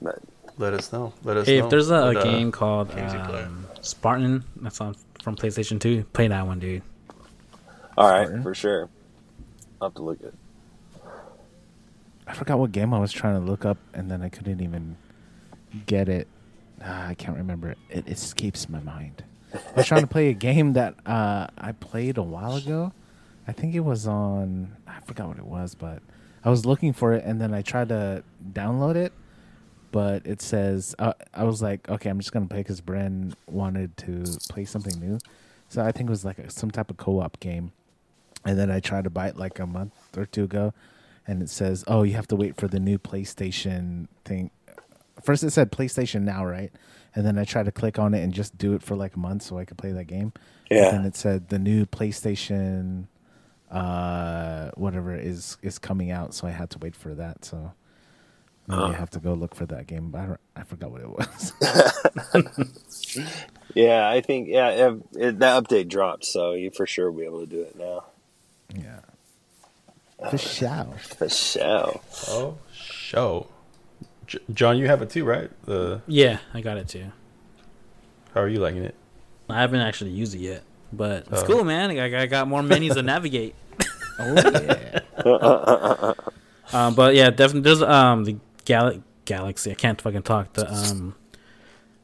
But Let us know. Let us know. Hey, know. if there's a, a what, uh, game called games you play. um, Spartan that's on from PlayStation 2, play that one, dude. all right, Spartan? for sure. I'll have to look at. I forgot what game I was trying to look up, and then I couldn't even get it. Ah, I can't remember it. It escapes my mind. I was trying to play a game that uh, I played a while ago. I think it was on. I forgot what it was, but I was looking for it, and then I tried to download it, but it says uh, I was like, okay, I'm just gonna play because Bren wanted to play something new, so I think it was like a, some type of co-op game, and then I tried to buy it like a month or two ago, and it says, "Oh, you have to wait for the new PlayStation thing." First, it said PlayStation Now, right? And then I tried to click on it and just do it for like a month so I could play that game. Yeah. And it said the new PlayStation, uh, whatever is is coming out, so I had to wait for that. So maybe I have to go look for that game. But I, don't, I forgot what it was. Yeah, I think yeah it, that update dropped, so you for sure will be able to do it now. yeah. For sure. For sure. Oh, show. J- John, you have it too, right? The Yeah, I got it too. how are you liking it? I haven't actually used it yet, but it's Oh. cool, man. I, I got more menus to navigate. Oh yeah. Um, but yeah, definitely there's um the Gal- Galaxy. I can't fucking talk. The um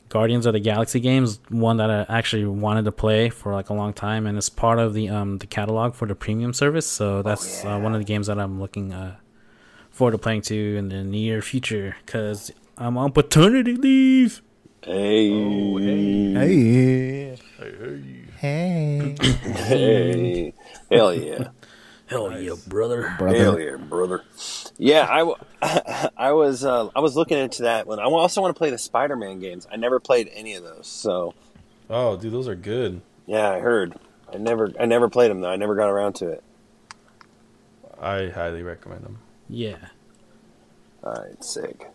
Guardians of the Galaxy games, one that I actually wanted to play for like a long time, and it's part of the um the catalog for the premium service. So that's uh, one of the games that I'm looking uh forward to playing to in the near future because I'm on paternity leave. hey Hey, hey. Hey. hey, hell yeah. Hell yeah, brother! Hell yeah, brother. Yeah, I, w- I was uh, I was looking into that one. I also want to play the Spider-Man games. I never played any of those, so Oh, dude, those are good. yeah, I heard. I never I never played them though. I never got around to it. I highly recommend them. Yeah, All right, sick.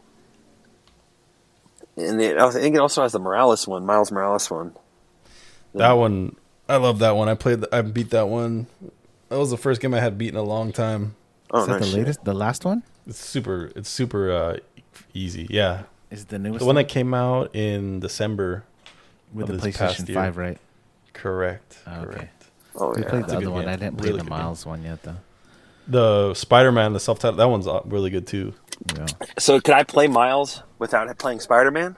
And it, I think it also has the Morales one, Miles Morales one. That one, I love that one. I played, I beat that one. That was the first game I had beat in a long time. Oh, Is that no the shit. latest? The last one? It's super, it's super uh, easy. Yeah, Is the newest the one that came out in December. with of the this past PlayStation year. 5, right? Correct. Oh, okay. correct. Oh We yeah. played the other one. game. I didn't play Really the good game. Miles one yet, though. The Spider-Man, the self-titled, that one's uh, really good too. Yeah. So could I play Miles without playing Spider-Man?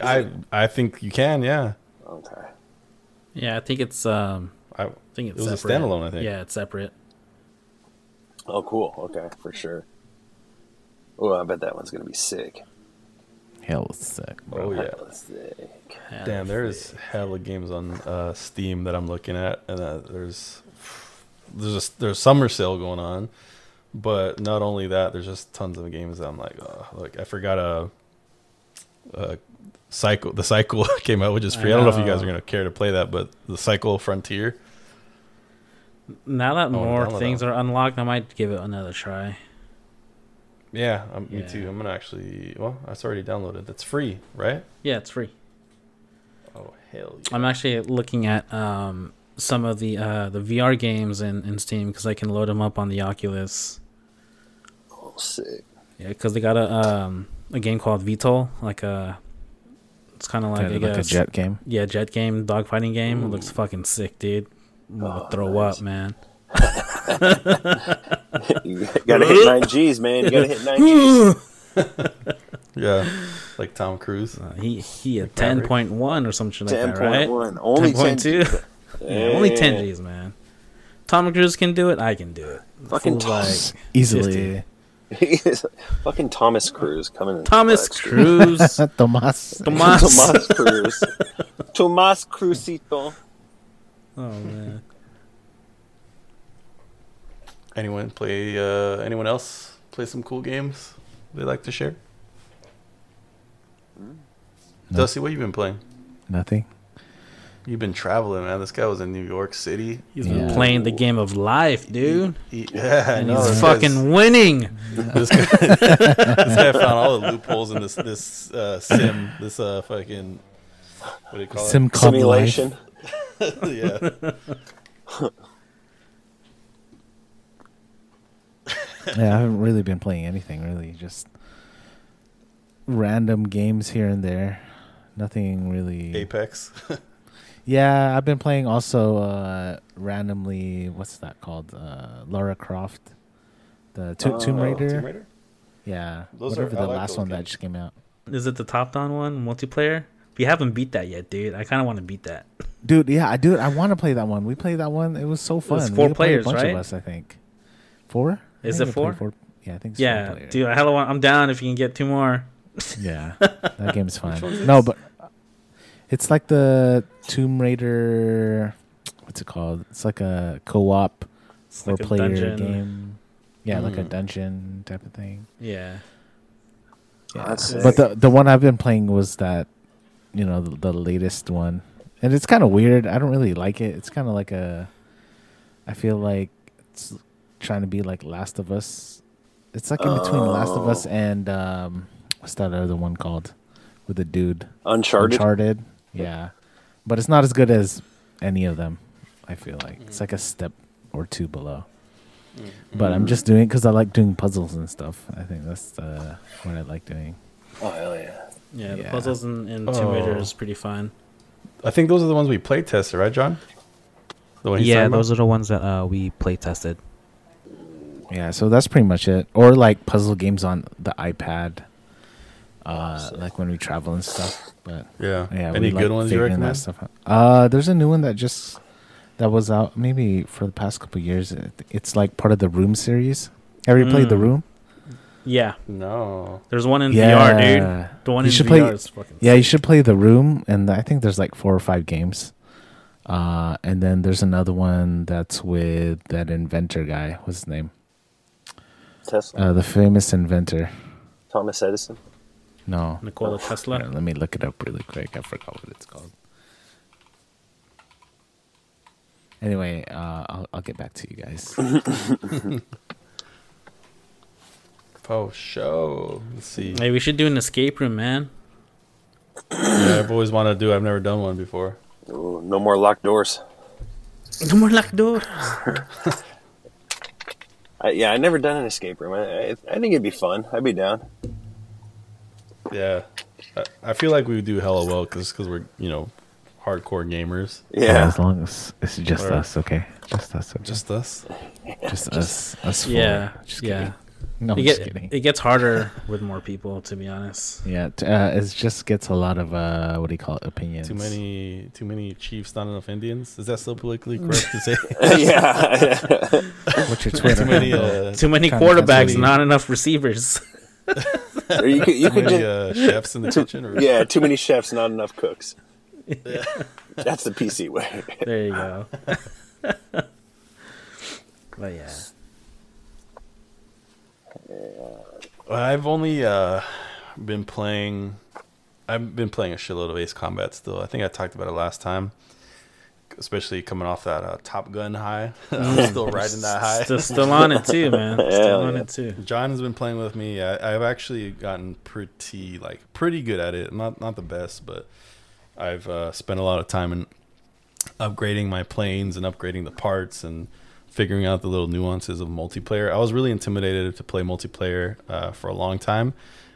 I, I think you can. Yeah, Okay. yeah. I think it's um, I, I think it's It was a standalone, I think. Yeah, it's separate. Oh, cool. Okay, for sure. Oh, I bet that one's gonna be sick. Hell sick, bro. oh yeah. Hella sick. Damn, there's hella games on uh, Steam that I'm looking at, and uh, there's there's a, there's summer sale going on, but not only that, there's just tons of games that I'm like, oh, like I forgot a, a cycle. The cycle came out, which is free. I, don't know if you guys are gonna care to play that, but the cycle Frontier. Now that Oh, more things that. are unlocked, I might give it another try. Yeah, um, me too. I'm gonna actually. Well, it's already downloaded. That's free, right? Yeah, it's free. Oh hell yeah! I'm actually looking at um, some of the uh, the VR games in, in Steam because I can load them up on the Oculus. Oh, sick. Yeah, because they got a um, a game called VTOL, like a it's kind of like, like a guess- jet game. yeah jet game, dogfighting game. It looks fucking sick, dude. I'm gonna Oh, throw nice. up, man. You gotta hit nine G's, man. You gotta hit nine G's. yeah, like Tom Cruise. Uh, he he a ten Maverick. point one or something like Ten that, point right? one. Only ten. 10.2. Yeah, only ten G's, man. Tom Cruise can do it. I can do it. Fucking Fool's Thomas. like Easily. fucking Thomas Cruise coming in. Thomas clutch, dude. Cruise. Tomas. Tomas. Tomas Cruz. Tomas Cruzito. Oh man. Anyone play? Uh, anyone else play some cool games they like to share? No. Dusty, what you been playing? Nothing. You've been traveling, man. This guy was in New York City. He's Yeah. been playing the game of life, dude. He- yeah, And know. he's fucking guy's- winning. This guy, this guy found all the loopholes in this this uh, sim. This uh fucking what do you call it? Sim called life. Simulation. it? yeah. yeah, I haven't really been playing anything really. Just random games here and there. Nothing really. Apex. Yeah, I've been playing also uh, randomly. What's that called? Uh, Lara Croft, the to- Oh, Tomb Raider. Tomb Raider. Yeah, Those are- whatever I the like last those one that just came out. Is it the top down one multiplayer? We haven't beat that yet, dude. I kind of want to beat that. Dude, yeah, I do. I want to play that one. We played that one. It was so fun. was We four could play players, a bunch right? Of us, I think. Four. I Is think it we played four? Yeah, I think. It's Yeah, four dude. I hella want. I'm down if you can get two more. Yeah, that game's fun. No, but it's like the Tomb Raider. What's it called? It's like a co-op It's four like player dungeon. game. Yeah, like a Mm. dungeon type of thing. Yeah. Yeah. That's but the the one I've been playing was that, you know, the, the latest one, and it's kind of weird. I don't really like it. It's kind of like a. I feel like it's trying to be like Last of Us. It's like in between Last of Us Oh. and um, what's that other one called, with the dude Uncharted. Uncharted. Yeah, but it's not as good as any of them. I feel like it's like a step or two below. But I'm just doing because I like doing puzzles and stuff. I think that's uh, what I like doing. Oh hell yeah! Yeah, the Yeah. puzzles in, in Tomb Raider Oh. is pretty fun. I think those are the ones we play tested, right, John? The one yeah, talking about? those are the ones that uh, we play tested. Yeah, so that's pretty much it. Or like puzzle games on the iPad, uh, like when we travel and stuff. But Yeah. yeah, Any we like good ones you recommend? that stuff out. Uh, there's a new one that just that was out maybe for the past couple years. It- It's like part of the Room series. Have you played the Mm. Room? Yeah, No. there's one in VR, dude. The one You in should VR play- is fucking. Yeah, you should play the Room, and I think there's like four or five games. Uh, and then there's another one that's with that inventor guy. What's his name? Tesla. Uh, the famous inventor. Thomas Edison. No, Nikola Here, Tesla. let me look it up really quick. I forgot what it's called. Anyway, uh, I'll I'll get back to you guys. Oh, show. Let's see. Hey, we should do an escape room, man. Yeah, I've always wanted to do. I've never done one before. Ooh, no more locked doors. No more locked doors. I, yeah, I never done an escape room. I, I, I think it'd be fun. I'd be down. Yeah, I, I feel like we would do hella well because because we're you know hardcore gamers. Yeah. as long as it's just Alright. us, okay? Just us, okay? Just us. just us, us four. Yeah, just yeah. kidding. No, I'm it, just get, kidding. it gets harder with more people, to be honest. yeah, t- uh, it just gets a lot of uh, what do you call it? Opinions. Too many, too many chiefs, not enough Indians. Is that still politically correct to say? yeah. What's your Twitter? too many, uh, Too many quarterbacks, many- not enough receivers. or you could you too could many just uh, chefs in the kitchen. Or, yeah. Too many chefs, not enough cooks. Yeah. That's the PC way. there you go. but yeah, I've only uh, been playing. I've been playing a shitload of Ace Combat still. I think I talked about it last time, especially coming off that uh, Top Gun high. I'm still riding that high. still, still on it too, man. Still Hell on yeah. it too. John has been playing with me. I, I've actually gotten pretty like pretty good at it. Not not the best, but I've uh, spent a lot of time in upgrading my planes and upgrading the parts and figuring out the little nuances of multiplayer. I was really intimidated to play multiplayer uh, for a long time.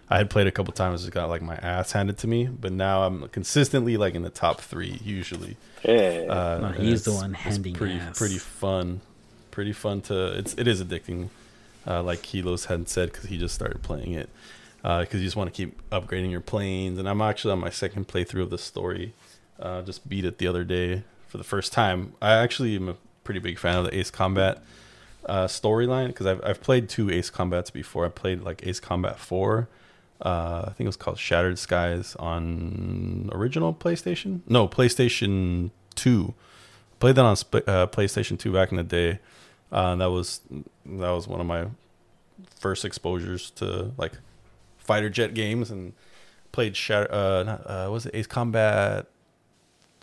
I had played a couple times, just got like my ass handed to me, but now I'm consistently like in the top three usually. Yeah. Uh, No, he's the one handing pretty ass. pretty fun, pretty fun to. It's it is addicting, uh, like Kilos had said because he just started playing it because you just want to keep upgrading your planes. And I'm actually on my second playthrough of the story. Uh, just beat it the other day for the first time. I actually am a pretty big fan of the Ace Combat uh, storyline because I've I've played two Ace Combats before. I played like Ace Combat Four. Uh, I think it was called Shattered Skies on original PlayStation. No, PlayStation Two. Played that on uh, PlayStation Two back in the day. Uh, that was that was one of my first exposures to like fighter jet games, and played Shatter. Uh, not, uh, was it Ace Combat?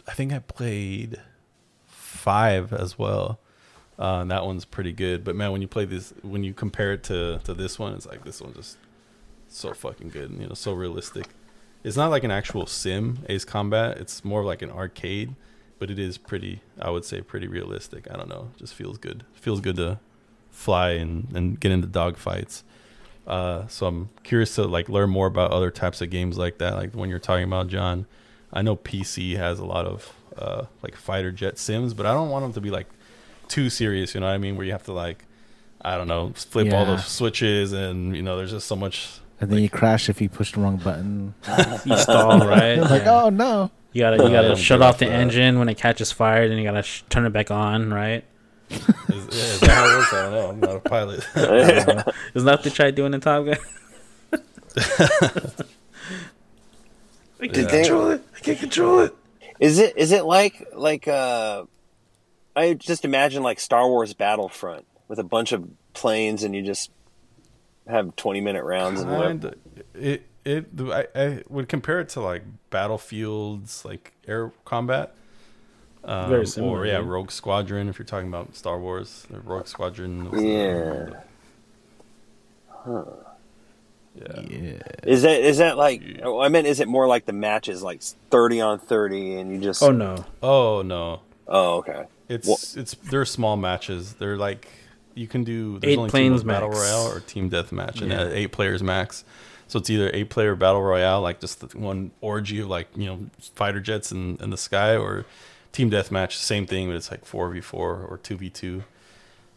I think I played five as well. Uh, and that one's pretty good. But man, when you play this, when you compare it to to this one, it's like this one's just so fucking good. You know, so realistic. It's not like an actual sim, Ace Combat. It's more like an arcade, but it is pretty. I would say pretty realistic. I don't know. Just feels good. Feels good to fly and and get into dogfights. Uh, so I'm curious to like learn more about other types of games like that. Like when you're talking about John, I know PC has a lot of uh, like fighter jet sims, but I don't want them to be like too serious. You know what I mean? Where you have to like, I don't know, flip all the Yeah. switches, and you know, there's just so much. And then you crash if you push the wrong button. You stall, right? like, Yeah. oh no. You gotta you gotta don't shut get off off the that. engine when it catches fire, then you gotta sh- turn it back on, right? Is, yeah, is that how it works? I don't know. I'm not a pilot. Isn't that what they tried doing in Top Gun? I Did they- it. I can't control it. Is it is it like like uh I just imagine like Star Wars Battlefront with a bunch of planes and you just have 20 minute rounds Kinda. It it I, I would compare it to like battlefields, like air combat. Um, Very similar, Or yeah, right? Rogue Squadron. If you're talking about Star Wars, Rogue Squadron. was, uh, Yeah. Yeah. Yeah. Is that is that like oh, I meant is it more like the matches like 30 on 30 and you just Oh no. Oh no, Oh, okay. it's Well- it's they're small matches. They're like you can do there's Eight only planes modes, battle royale or team deathmatch, and Yeah. uh, eight players max. So it's either eight player battle royale, like just the one orgy of like you know fighter jets in, in the sky, or team death deathmatch, same thing, but it's like four v four or two v two.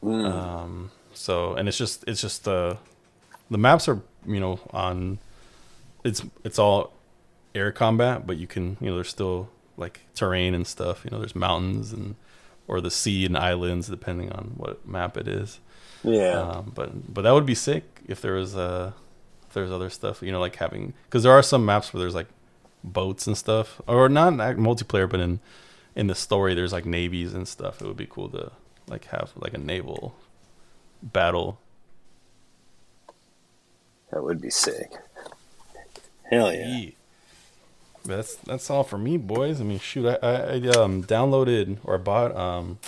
Um, so and it's just it's just uh, the maps are you know on it's it's all air combat, but you can you know there's still like terrain and stuff. You know there's mountains and or the sea and islands depending on what map it is. Yeah. Um, but but that would be sick if there was uh if there's other stuff you know like having because there are some maps where there's like boats and stuff or not in multiplayer but in in the story there's like navies and stuff. It would be cool to like have like a naval battle. That would be sick. Hell yeah. Yeah. That's that's all for me, boys. I mean, shoot, I, I, I um downloaded or bought um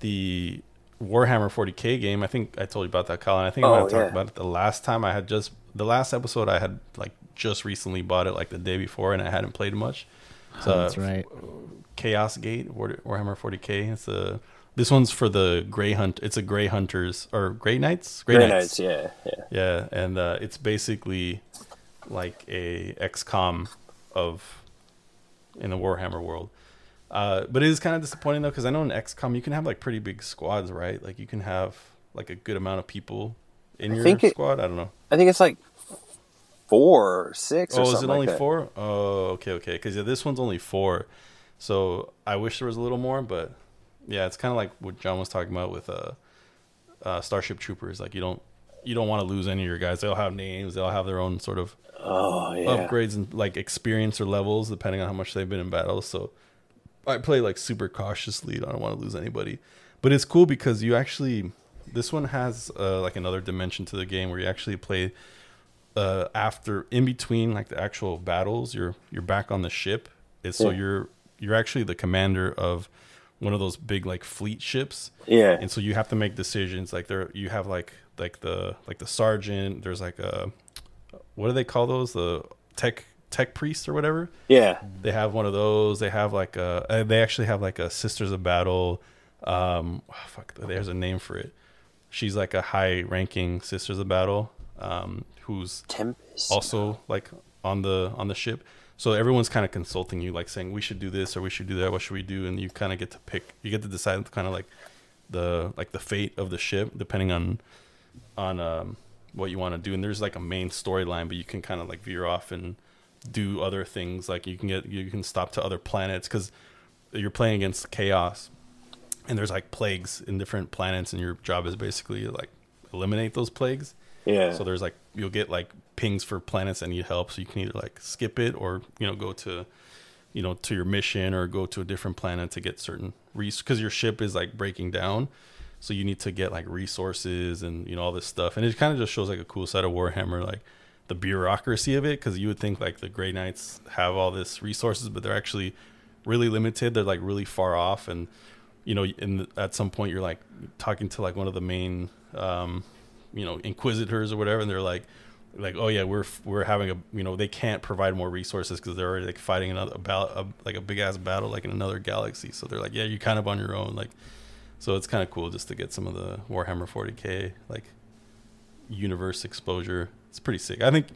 the Warhammer 40k game. I think I told you about that, Colin. I think I might Oh, have talked about it the last time. I had just the last episode. I had like just recently bought it like the day before, and I hadn't played much. So Oh, that's right. Chaos Gate Warhammer 40k. It's a this one's for the Gray Hunt. It's a Gray Hunters or Grey Knights. Grey Knights, yeah, yeah. Yeah, and uh, it's basically like a XCOM of in the Warhammer world. Uh, but it is kind of disappointing though, because I know in XCOM you can have like pretty big squads, right? Like you can have like a good amount of people in I your think it- squad. I don't know. I think it's like four or six or Oh, is it only four? Oh, okay, okay. Because yeah, this one's only four. So I wish there was a little more, but yeah, it's kind of like what John was talking about with uh, uh, Starship Troopers. Like you don't you don't want to lose any of your guys. They'll have names. They'll have their own sort of Oh, yeah. upgrades and like experience or levels depending on how much they've been in battles. So I play like super cautiously. I don't want to lose anybody. But it's cool because you actually this one has uh, like another dimension to the game where you actually play uh, after in between like the actual battles. You're you're back on the ship. It's so you're you're actually the commander of one of those big like fleet ships. Yeah. and so you have to make decisions. Like there you have like like the like the sergeant there's like a what do they call those? The tech tech priest or whatever? Yeah. they have one of those. They have like a uh, they actually have like a sisters of battle um oh, fuck there's a name for it. She's like a high ranking sisters of battle um who's Tempest. also like on the on the ship so everyone's kind of consulting you like saying we should do this or we should do that. What should we do? And you kind of get to pick you get to decide kind of like the like the fate of the ship depending on on um what you want to do. And there's like a main storyline but you can kind of like veer off and do other things. Like you can get you can stop to other planets because you're playing against chaos. And there's like plagues in different planets and your job is basically like eliminate those plagues. Yeah. so there's like you'll get like pings for planets that need help, so you can either like skip it or you know go to you know to your mission or go to a different planet to get certain res because your ship is like breaking down, so you need to get like resources and you know all this stuff, and it kind of just shows like a cool side of Warhammer, like the bureaucracy of it because you would think like the Grey Knights have all this resources, but they're actually really limited. They're like really far off, and you know, in the, at some point you're like talking to like one of the main, um, you know, inquisitors or whatever, and they're like, like, oh yeah, we're we're having a, you know, they can't provide more resources because they're already like fighting another about a, like a big ass battle like in another galaxy. So they're like, yeah, you're kind of on your own, like. So it's kind of cool just to get some of the Warhammer 40k like universe exposure. It's pretty sick. I think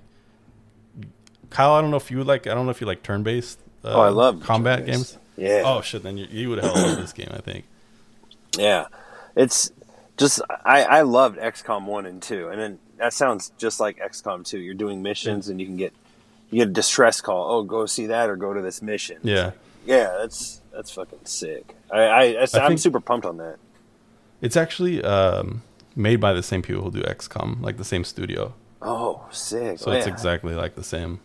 Kyle. I don't know if you would like. I don't know if you like turn based. Uh, Oh, I love combat turn-based. games. Yeah. Oh shit! Then you, you would hell love this game. I think. Yeah, it's just I I loved XCOM one and two, and then that sounds just like XCOM two. You're doing missions, and you can get you get a distress call. Oh, go see that, or go to this mission. Yeah. yeah, that's that's fucking sick. I, I, that's- I I'm super pumped on that. It's actually um, made by the same people who do XCOM, like the same studio. Oh, sick. So Oh, it's yeah. exactly like the same.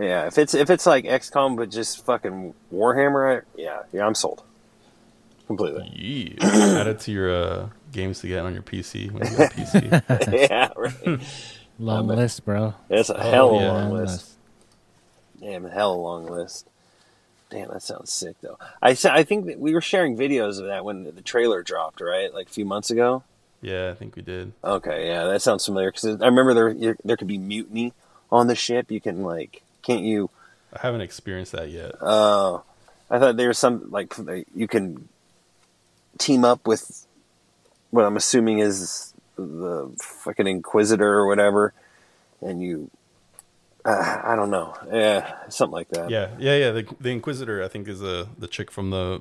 yeah. If it's if it's like XCOM but just fucking Warhammer, I, yeah, yeah, I'm sold completely. Yeah. Add it to your uh, games to get on your PC when you get a PC. yeah, right. Long list, bro. It's a hell of a yeah. long Long list. Damn, a hell of a long list. Damn, that sounds sick though. I sa- I think that we were sharing videos of that when the trailer dropped, right? Like a few months ago. yeah, I think we did. Okay, yeah, that sounds familiar because I remember there there could be mutiny on the ship. You can like, can't you? I haven't experienced that yet. Uh, I thought there was some like you can team up with what I'm assuming is the fucking Inquisitor or whatever, and you. Uh, I don't know. Yeah, something like that. Yeah, yeah, yeah. The, the Inquisitor, I think, is the the chick from the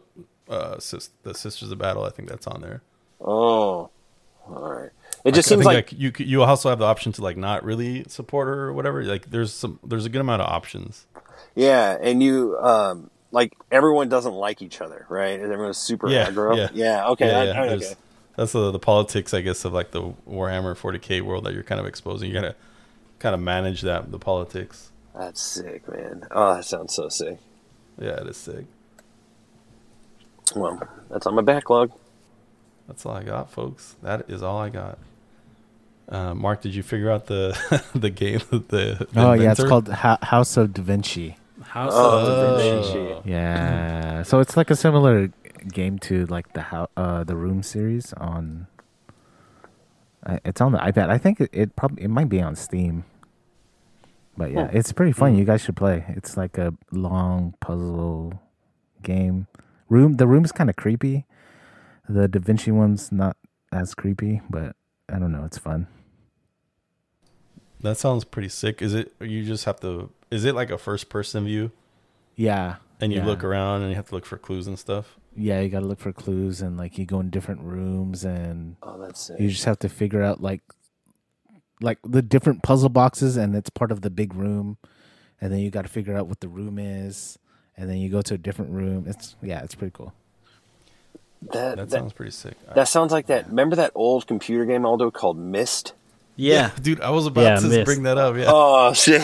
uh, sis, the Sisters of Battle. I think that's on there. Oh, all right. It just I seems think, like, you you also have the option to like not really support her or whatever. Like there's some there's a good amount of options. yeah, and you um like everyone doesn't like each other, right? Everyone's super Yeah, aggro. yeah. okay, Yeah, I- yeah, I- okay. That's the the politics, I guess, of like the Warhammer 40k world that you're kind of exposing. You gotta kind of manage that the politics. That's sick, man. Oh, that sounds so sick. Yeah, it is sick. Well, that's on my backlog. That's all I got, folks. That is all I got. Uh, Mark, did you figure out the the game? The, the Oh yeah, it's called Ho- House of Da Vinci. House Oh, of Da Vinci. Vinci. Yeah, so it's like a similar game to like the how uh the Room series on. Uh, it's on the iPad. I think it, it probably it might be on Steam. But yeah, it's pretty fun. You guys should play. It's like a long puzzle game. Room the room's kind of creepy. The Da Vinci one's not as creepy, but I don't know. It's fun. That sounds pretty sick. Is it? You just have to. Is it like a first person view, Yeah, and you yeah. look around and you have to look for clues and stuff? Yeah, you gotta look for clues and like you go in different rooms and Oh, that's sick. you just have to figure out like like the different puzzle boxes and it's part of the big room and then you got to figure out what the room is and then you go to a different room it's yeah it's pretty cool that, That that, sounds pretty sick. that sounds like that. Remember that old computer game Aldo called Myst? Yeah. dude, I was about Yeah, to Myst. bring that up. Yeah, Oh shit!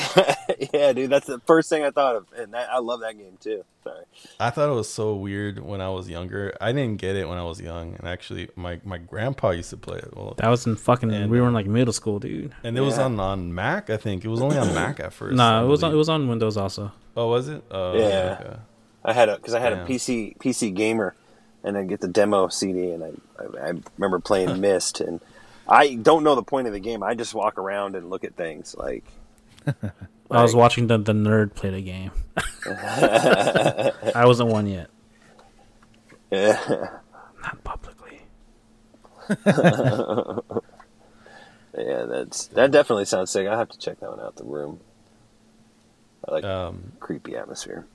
yeah, dude, that's the first thing I thought of, and that, I love that game too. Sorry. I thought it was so weird when I was younger. I didn't get it when I was young, and actually, my my grandpa used to play it. Well, That was in fucking. And, we were in like middle school, dude. and it was on on Mac. I think it was only on Mac at first. Nah, it was on, it was on Windows also. Oh, was it? Oh, Yeah. okay. I had a because I had Damn. a PC PC gamer, and I get the demo CD, and I I, I remember playing Myst, and I don't know the point of the game. I just walk around and look at things like. I was watching the, the nerd play the game. I wasn't one yet. Yeah, Not publicly. yeah, that's that definitely sounds sick. I have to check that one out. The room. I like Um, creepy atmosphere.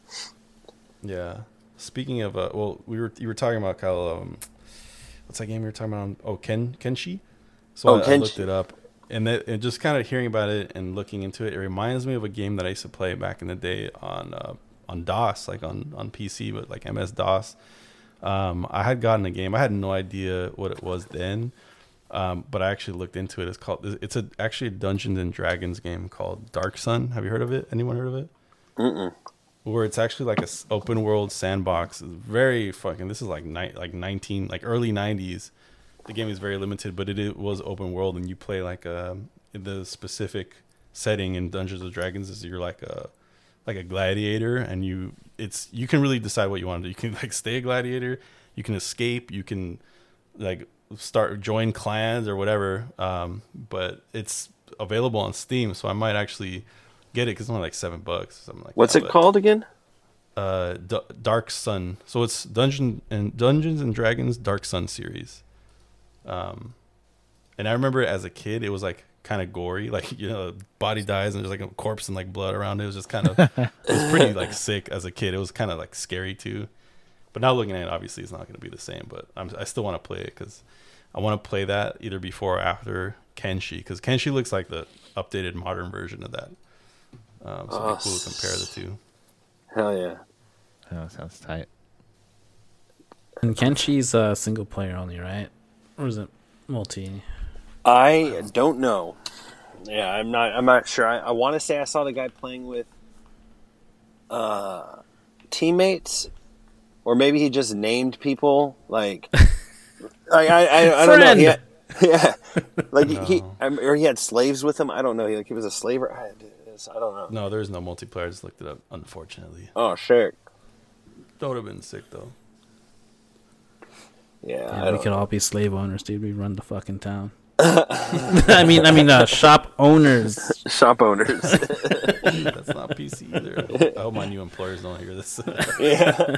yeah. Speaking of, uh, well, we were you were talking about Kyle. Um, what's that game you were talking about? Oh, Ken Kenshi. So Oh, I, I looked it up, and, that, and just kind of hearing about it and looking into it, it reminds me of a game that I used to play back in the day on uh, on DOS, like on on PC, but like MS DOS. Um, I had gotten a game. I had no idea what it was then, um, but I actually looked into it. It's called. It's a actually a Dungeons and Dragons game called Dark Sun. Have you heard of it? Anyone heard of it? Mm-mm. Where it's actually like a open world sandbox. It's very fucking. This is like ni- like nineteen like early nineties. The game is very limited, but it, it was open world, and you play like um the specific setting in Dungeons and Dragons is you're like a like a gladiator, and you it's you can really decide what you want to do. You can like stay a gladiator, you can escape, you can like start join clans or whatever. Um, but it's available on Steam, so I might actually get it because it's only like seven bucks, or something like What's that. it But, called again? Uh, D- Dark Sun. So it's Dungeon and Dungeons and Dragons Dark Sun series. Um, and I remember as a kid, it was like kind of gory, like you know, body dies and there's like a corpse and like blood around it. It was just kind of, it was pretty like sick as a kid. It was kind of like scary too. But now looking at it, obviously it's not going to be the same. But I'm, I still want to play it because I want to play that either before or after Kenshi because Kenshi looks like the updated modern version of that. Um, so it'd be cool to compare the two. Hell yeah. Oh, sounds tight. And Kenshi's uh, single player only, right? Or is it multi? I don't know. Yeah, I'm not. I'm not sure. I, I want to say I saw the guy playing with uh, teammates, or maybe he just named people. Like, I, I, I, I don't know. He had, yeah, like he, No. um, or he had slaves with him. I don't know. He like he was a slaver. I, I don't know. No, there's no multiplayer. I just looked it up, unfortunately. Oh shit. That would have been sick though. Yeah, Yeah, we could know. all be slave owners, dude. We run the fucking town. I mean, I mean, uh, shop owners. shop owners. That's not PC either. I hope my new employers don't hear this. yeah.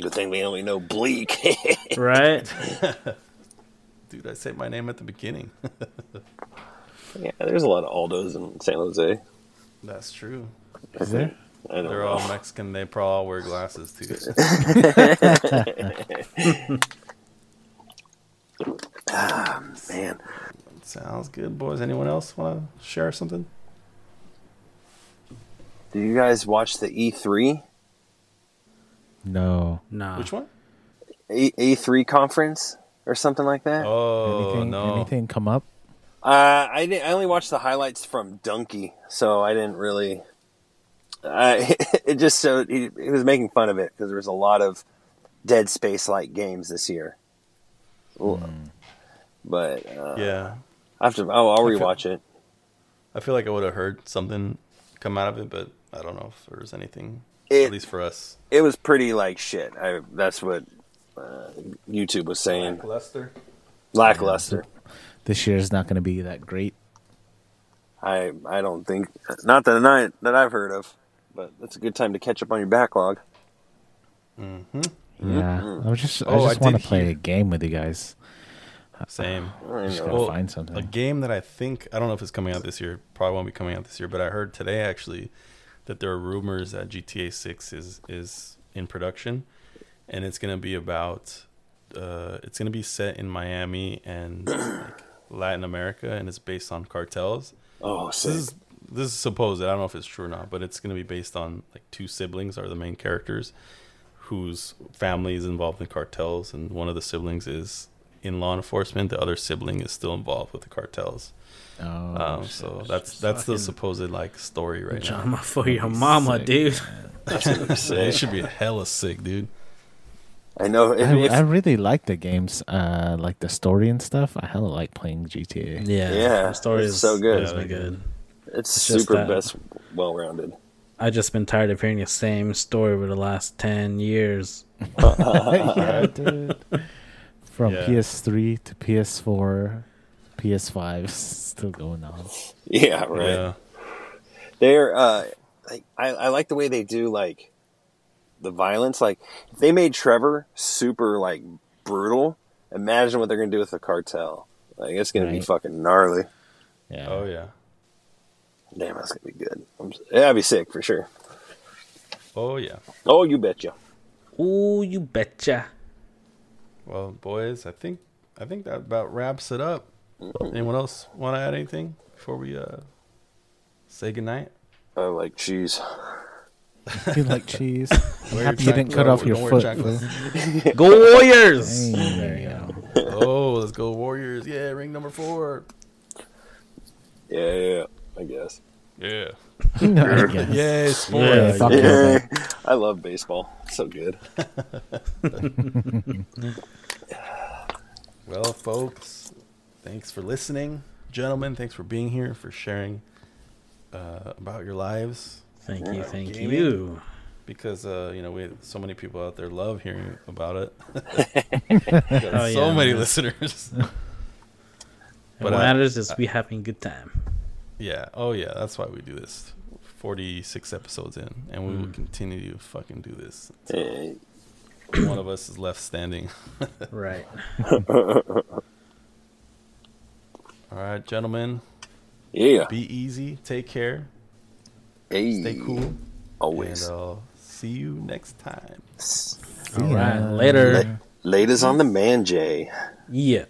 Good thing we only know bleak. right? Dude, I said my name at the beginning. yeah, there's a lot of Aldos in San Jose. That's true. Is there? I don't They're know. all Mexican. They probably all wear glasses too. Man, Sounds good, boys. Anyone else want to share something? do you guys watch the E3 No. Nah. Which one? A- A3 conference or something like that? Oh anything? no. Anything come up? Uh, I didn't, I only watched the highlights from Dunkey, so I didn't really. I it just showed he, he was making fun of it because there was a lot of Dead Space like games this year. Ooh. But uh, Yeah, I have to. Oh, I'll I feel- rewatch it. I feel like I would have heard something come out of it, but I don't know if there was anything. It- at least for us. It was pretty like shit. I that's what uh, YouTube was saying. Lester. Lackluster. This year is not going to be that great. I I don't think not that I that I've heard of, but it's a good time to catch up on your backlog. Mm-hmm. Yeah, I was just Oh, I I just want to play hear- a game with you guys. Same. I Just know. gotta Well, find something. A game that I think I don't know if it's coming out this year. Probably won't be coming out this year. But I heard today actually that there are rumors that GTA Six is is in production, and it's gonna be about. Uh, it's gonna be set in Miami and like Latin America, and it's based on cartels. Oh, This is this is supposed. I don't know if it's true or not, but it's gonna be based on like two siblings are the main characters, whose family is involved in cartels, and one of the siblings is in law enforcement. The other sibling is still involved with the cartels. oh, Um, so that's that's the supposed like story right now. Drama for your mama, sick. dude. It should be hella sick, dude. I know. If, I, if, I really like the games, uh, like the story and stuff. I hella like playing GTA. Yeah, Yeah, the story it's is so good. really good. It's, it's just super that- best, well rounded. I just been tired of hearing the same story for the last ten years. yeah, dude. From Yeah. PS3 to PS4, PS5, still going on. Yeah, right. Yeah, They're uh, like I, I like the way they do like the violence. Like if they made Trevor super like brutal, imagine what they're gonna do with the cartel. Like it's gonna be fucking gnarly. Yeah. oh yeah, Damn, that's gonna be good. I'm, yeah, that'd be sick for sure. oh yeah. Oh, you betcha. Oh, you betcha. Well, boys, I think I think that about wraps it up. Anyone else want to add anything before we uh say goodnight? I like cheese. You like cheese? Wear Happy you didn't cut off your foot. Go Warriors! Hey, there you go. oh, let's go Warriors! Yeah, ring number four. Yeah, yeah, I guess. Yeah. I guess. Yay, Yeah, sports. fuck Yeah. yeah. I love baseball. It's so good. Well, folks, thanks for listening. gentlemen, thanks for being here, for sharing uh, about your lives. Thank you, thank Gaming. you. Because uh, you know, we so many people out there love hearing about it. Oh, so yeah, many man. listeners. But what I- matters is we having a good time. Yeah. Oh yeah. That's why we do this. Forty-six episodes in, and we will Mm. continue to fucking do this. Until One of us is left standing. Right. All right, gentlemen. yeah. Be easy. Take care. Hey. Stay cool. Always. And I'll see you next time. All ya. right. Later. Ladies on the man, Jay. Yeah.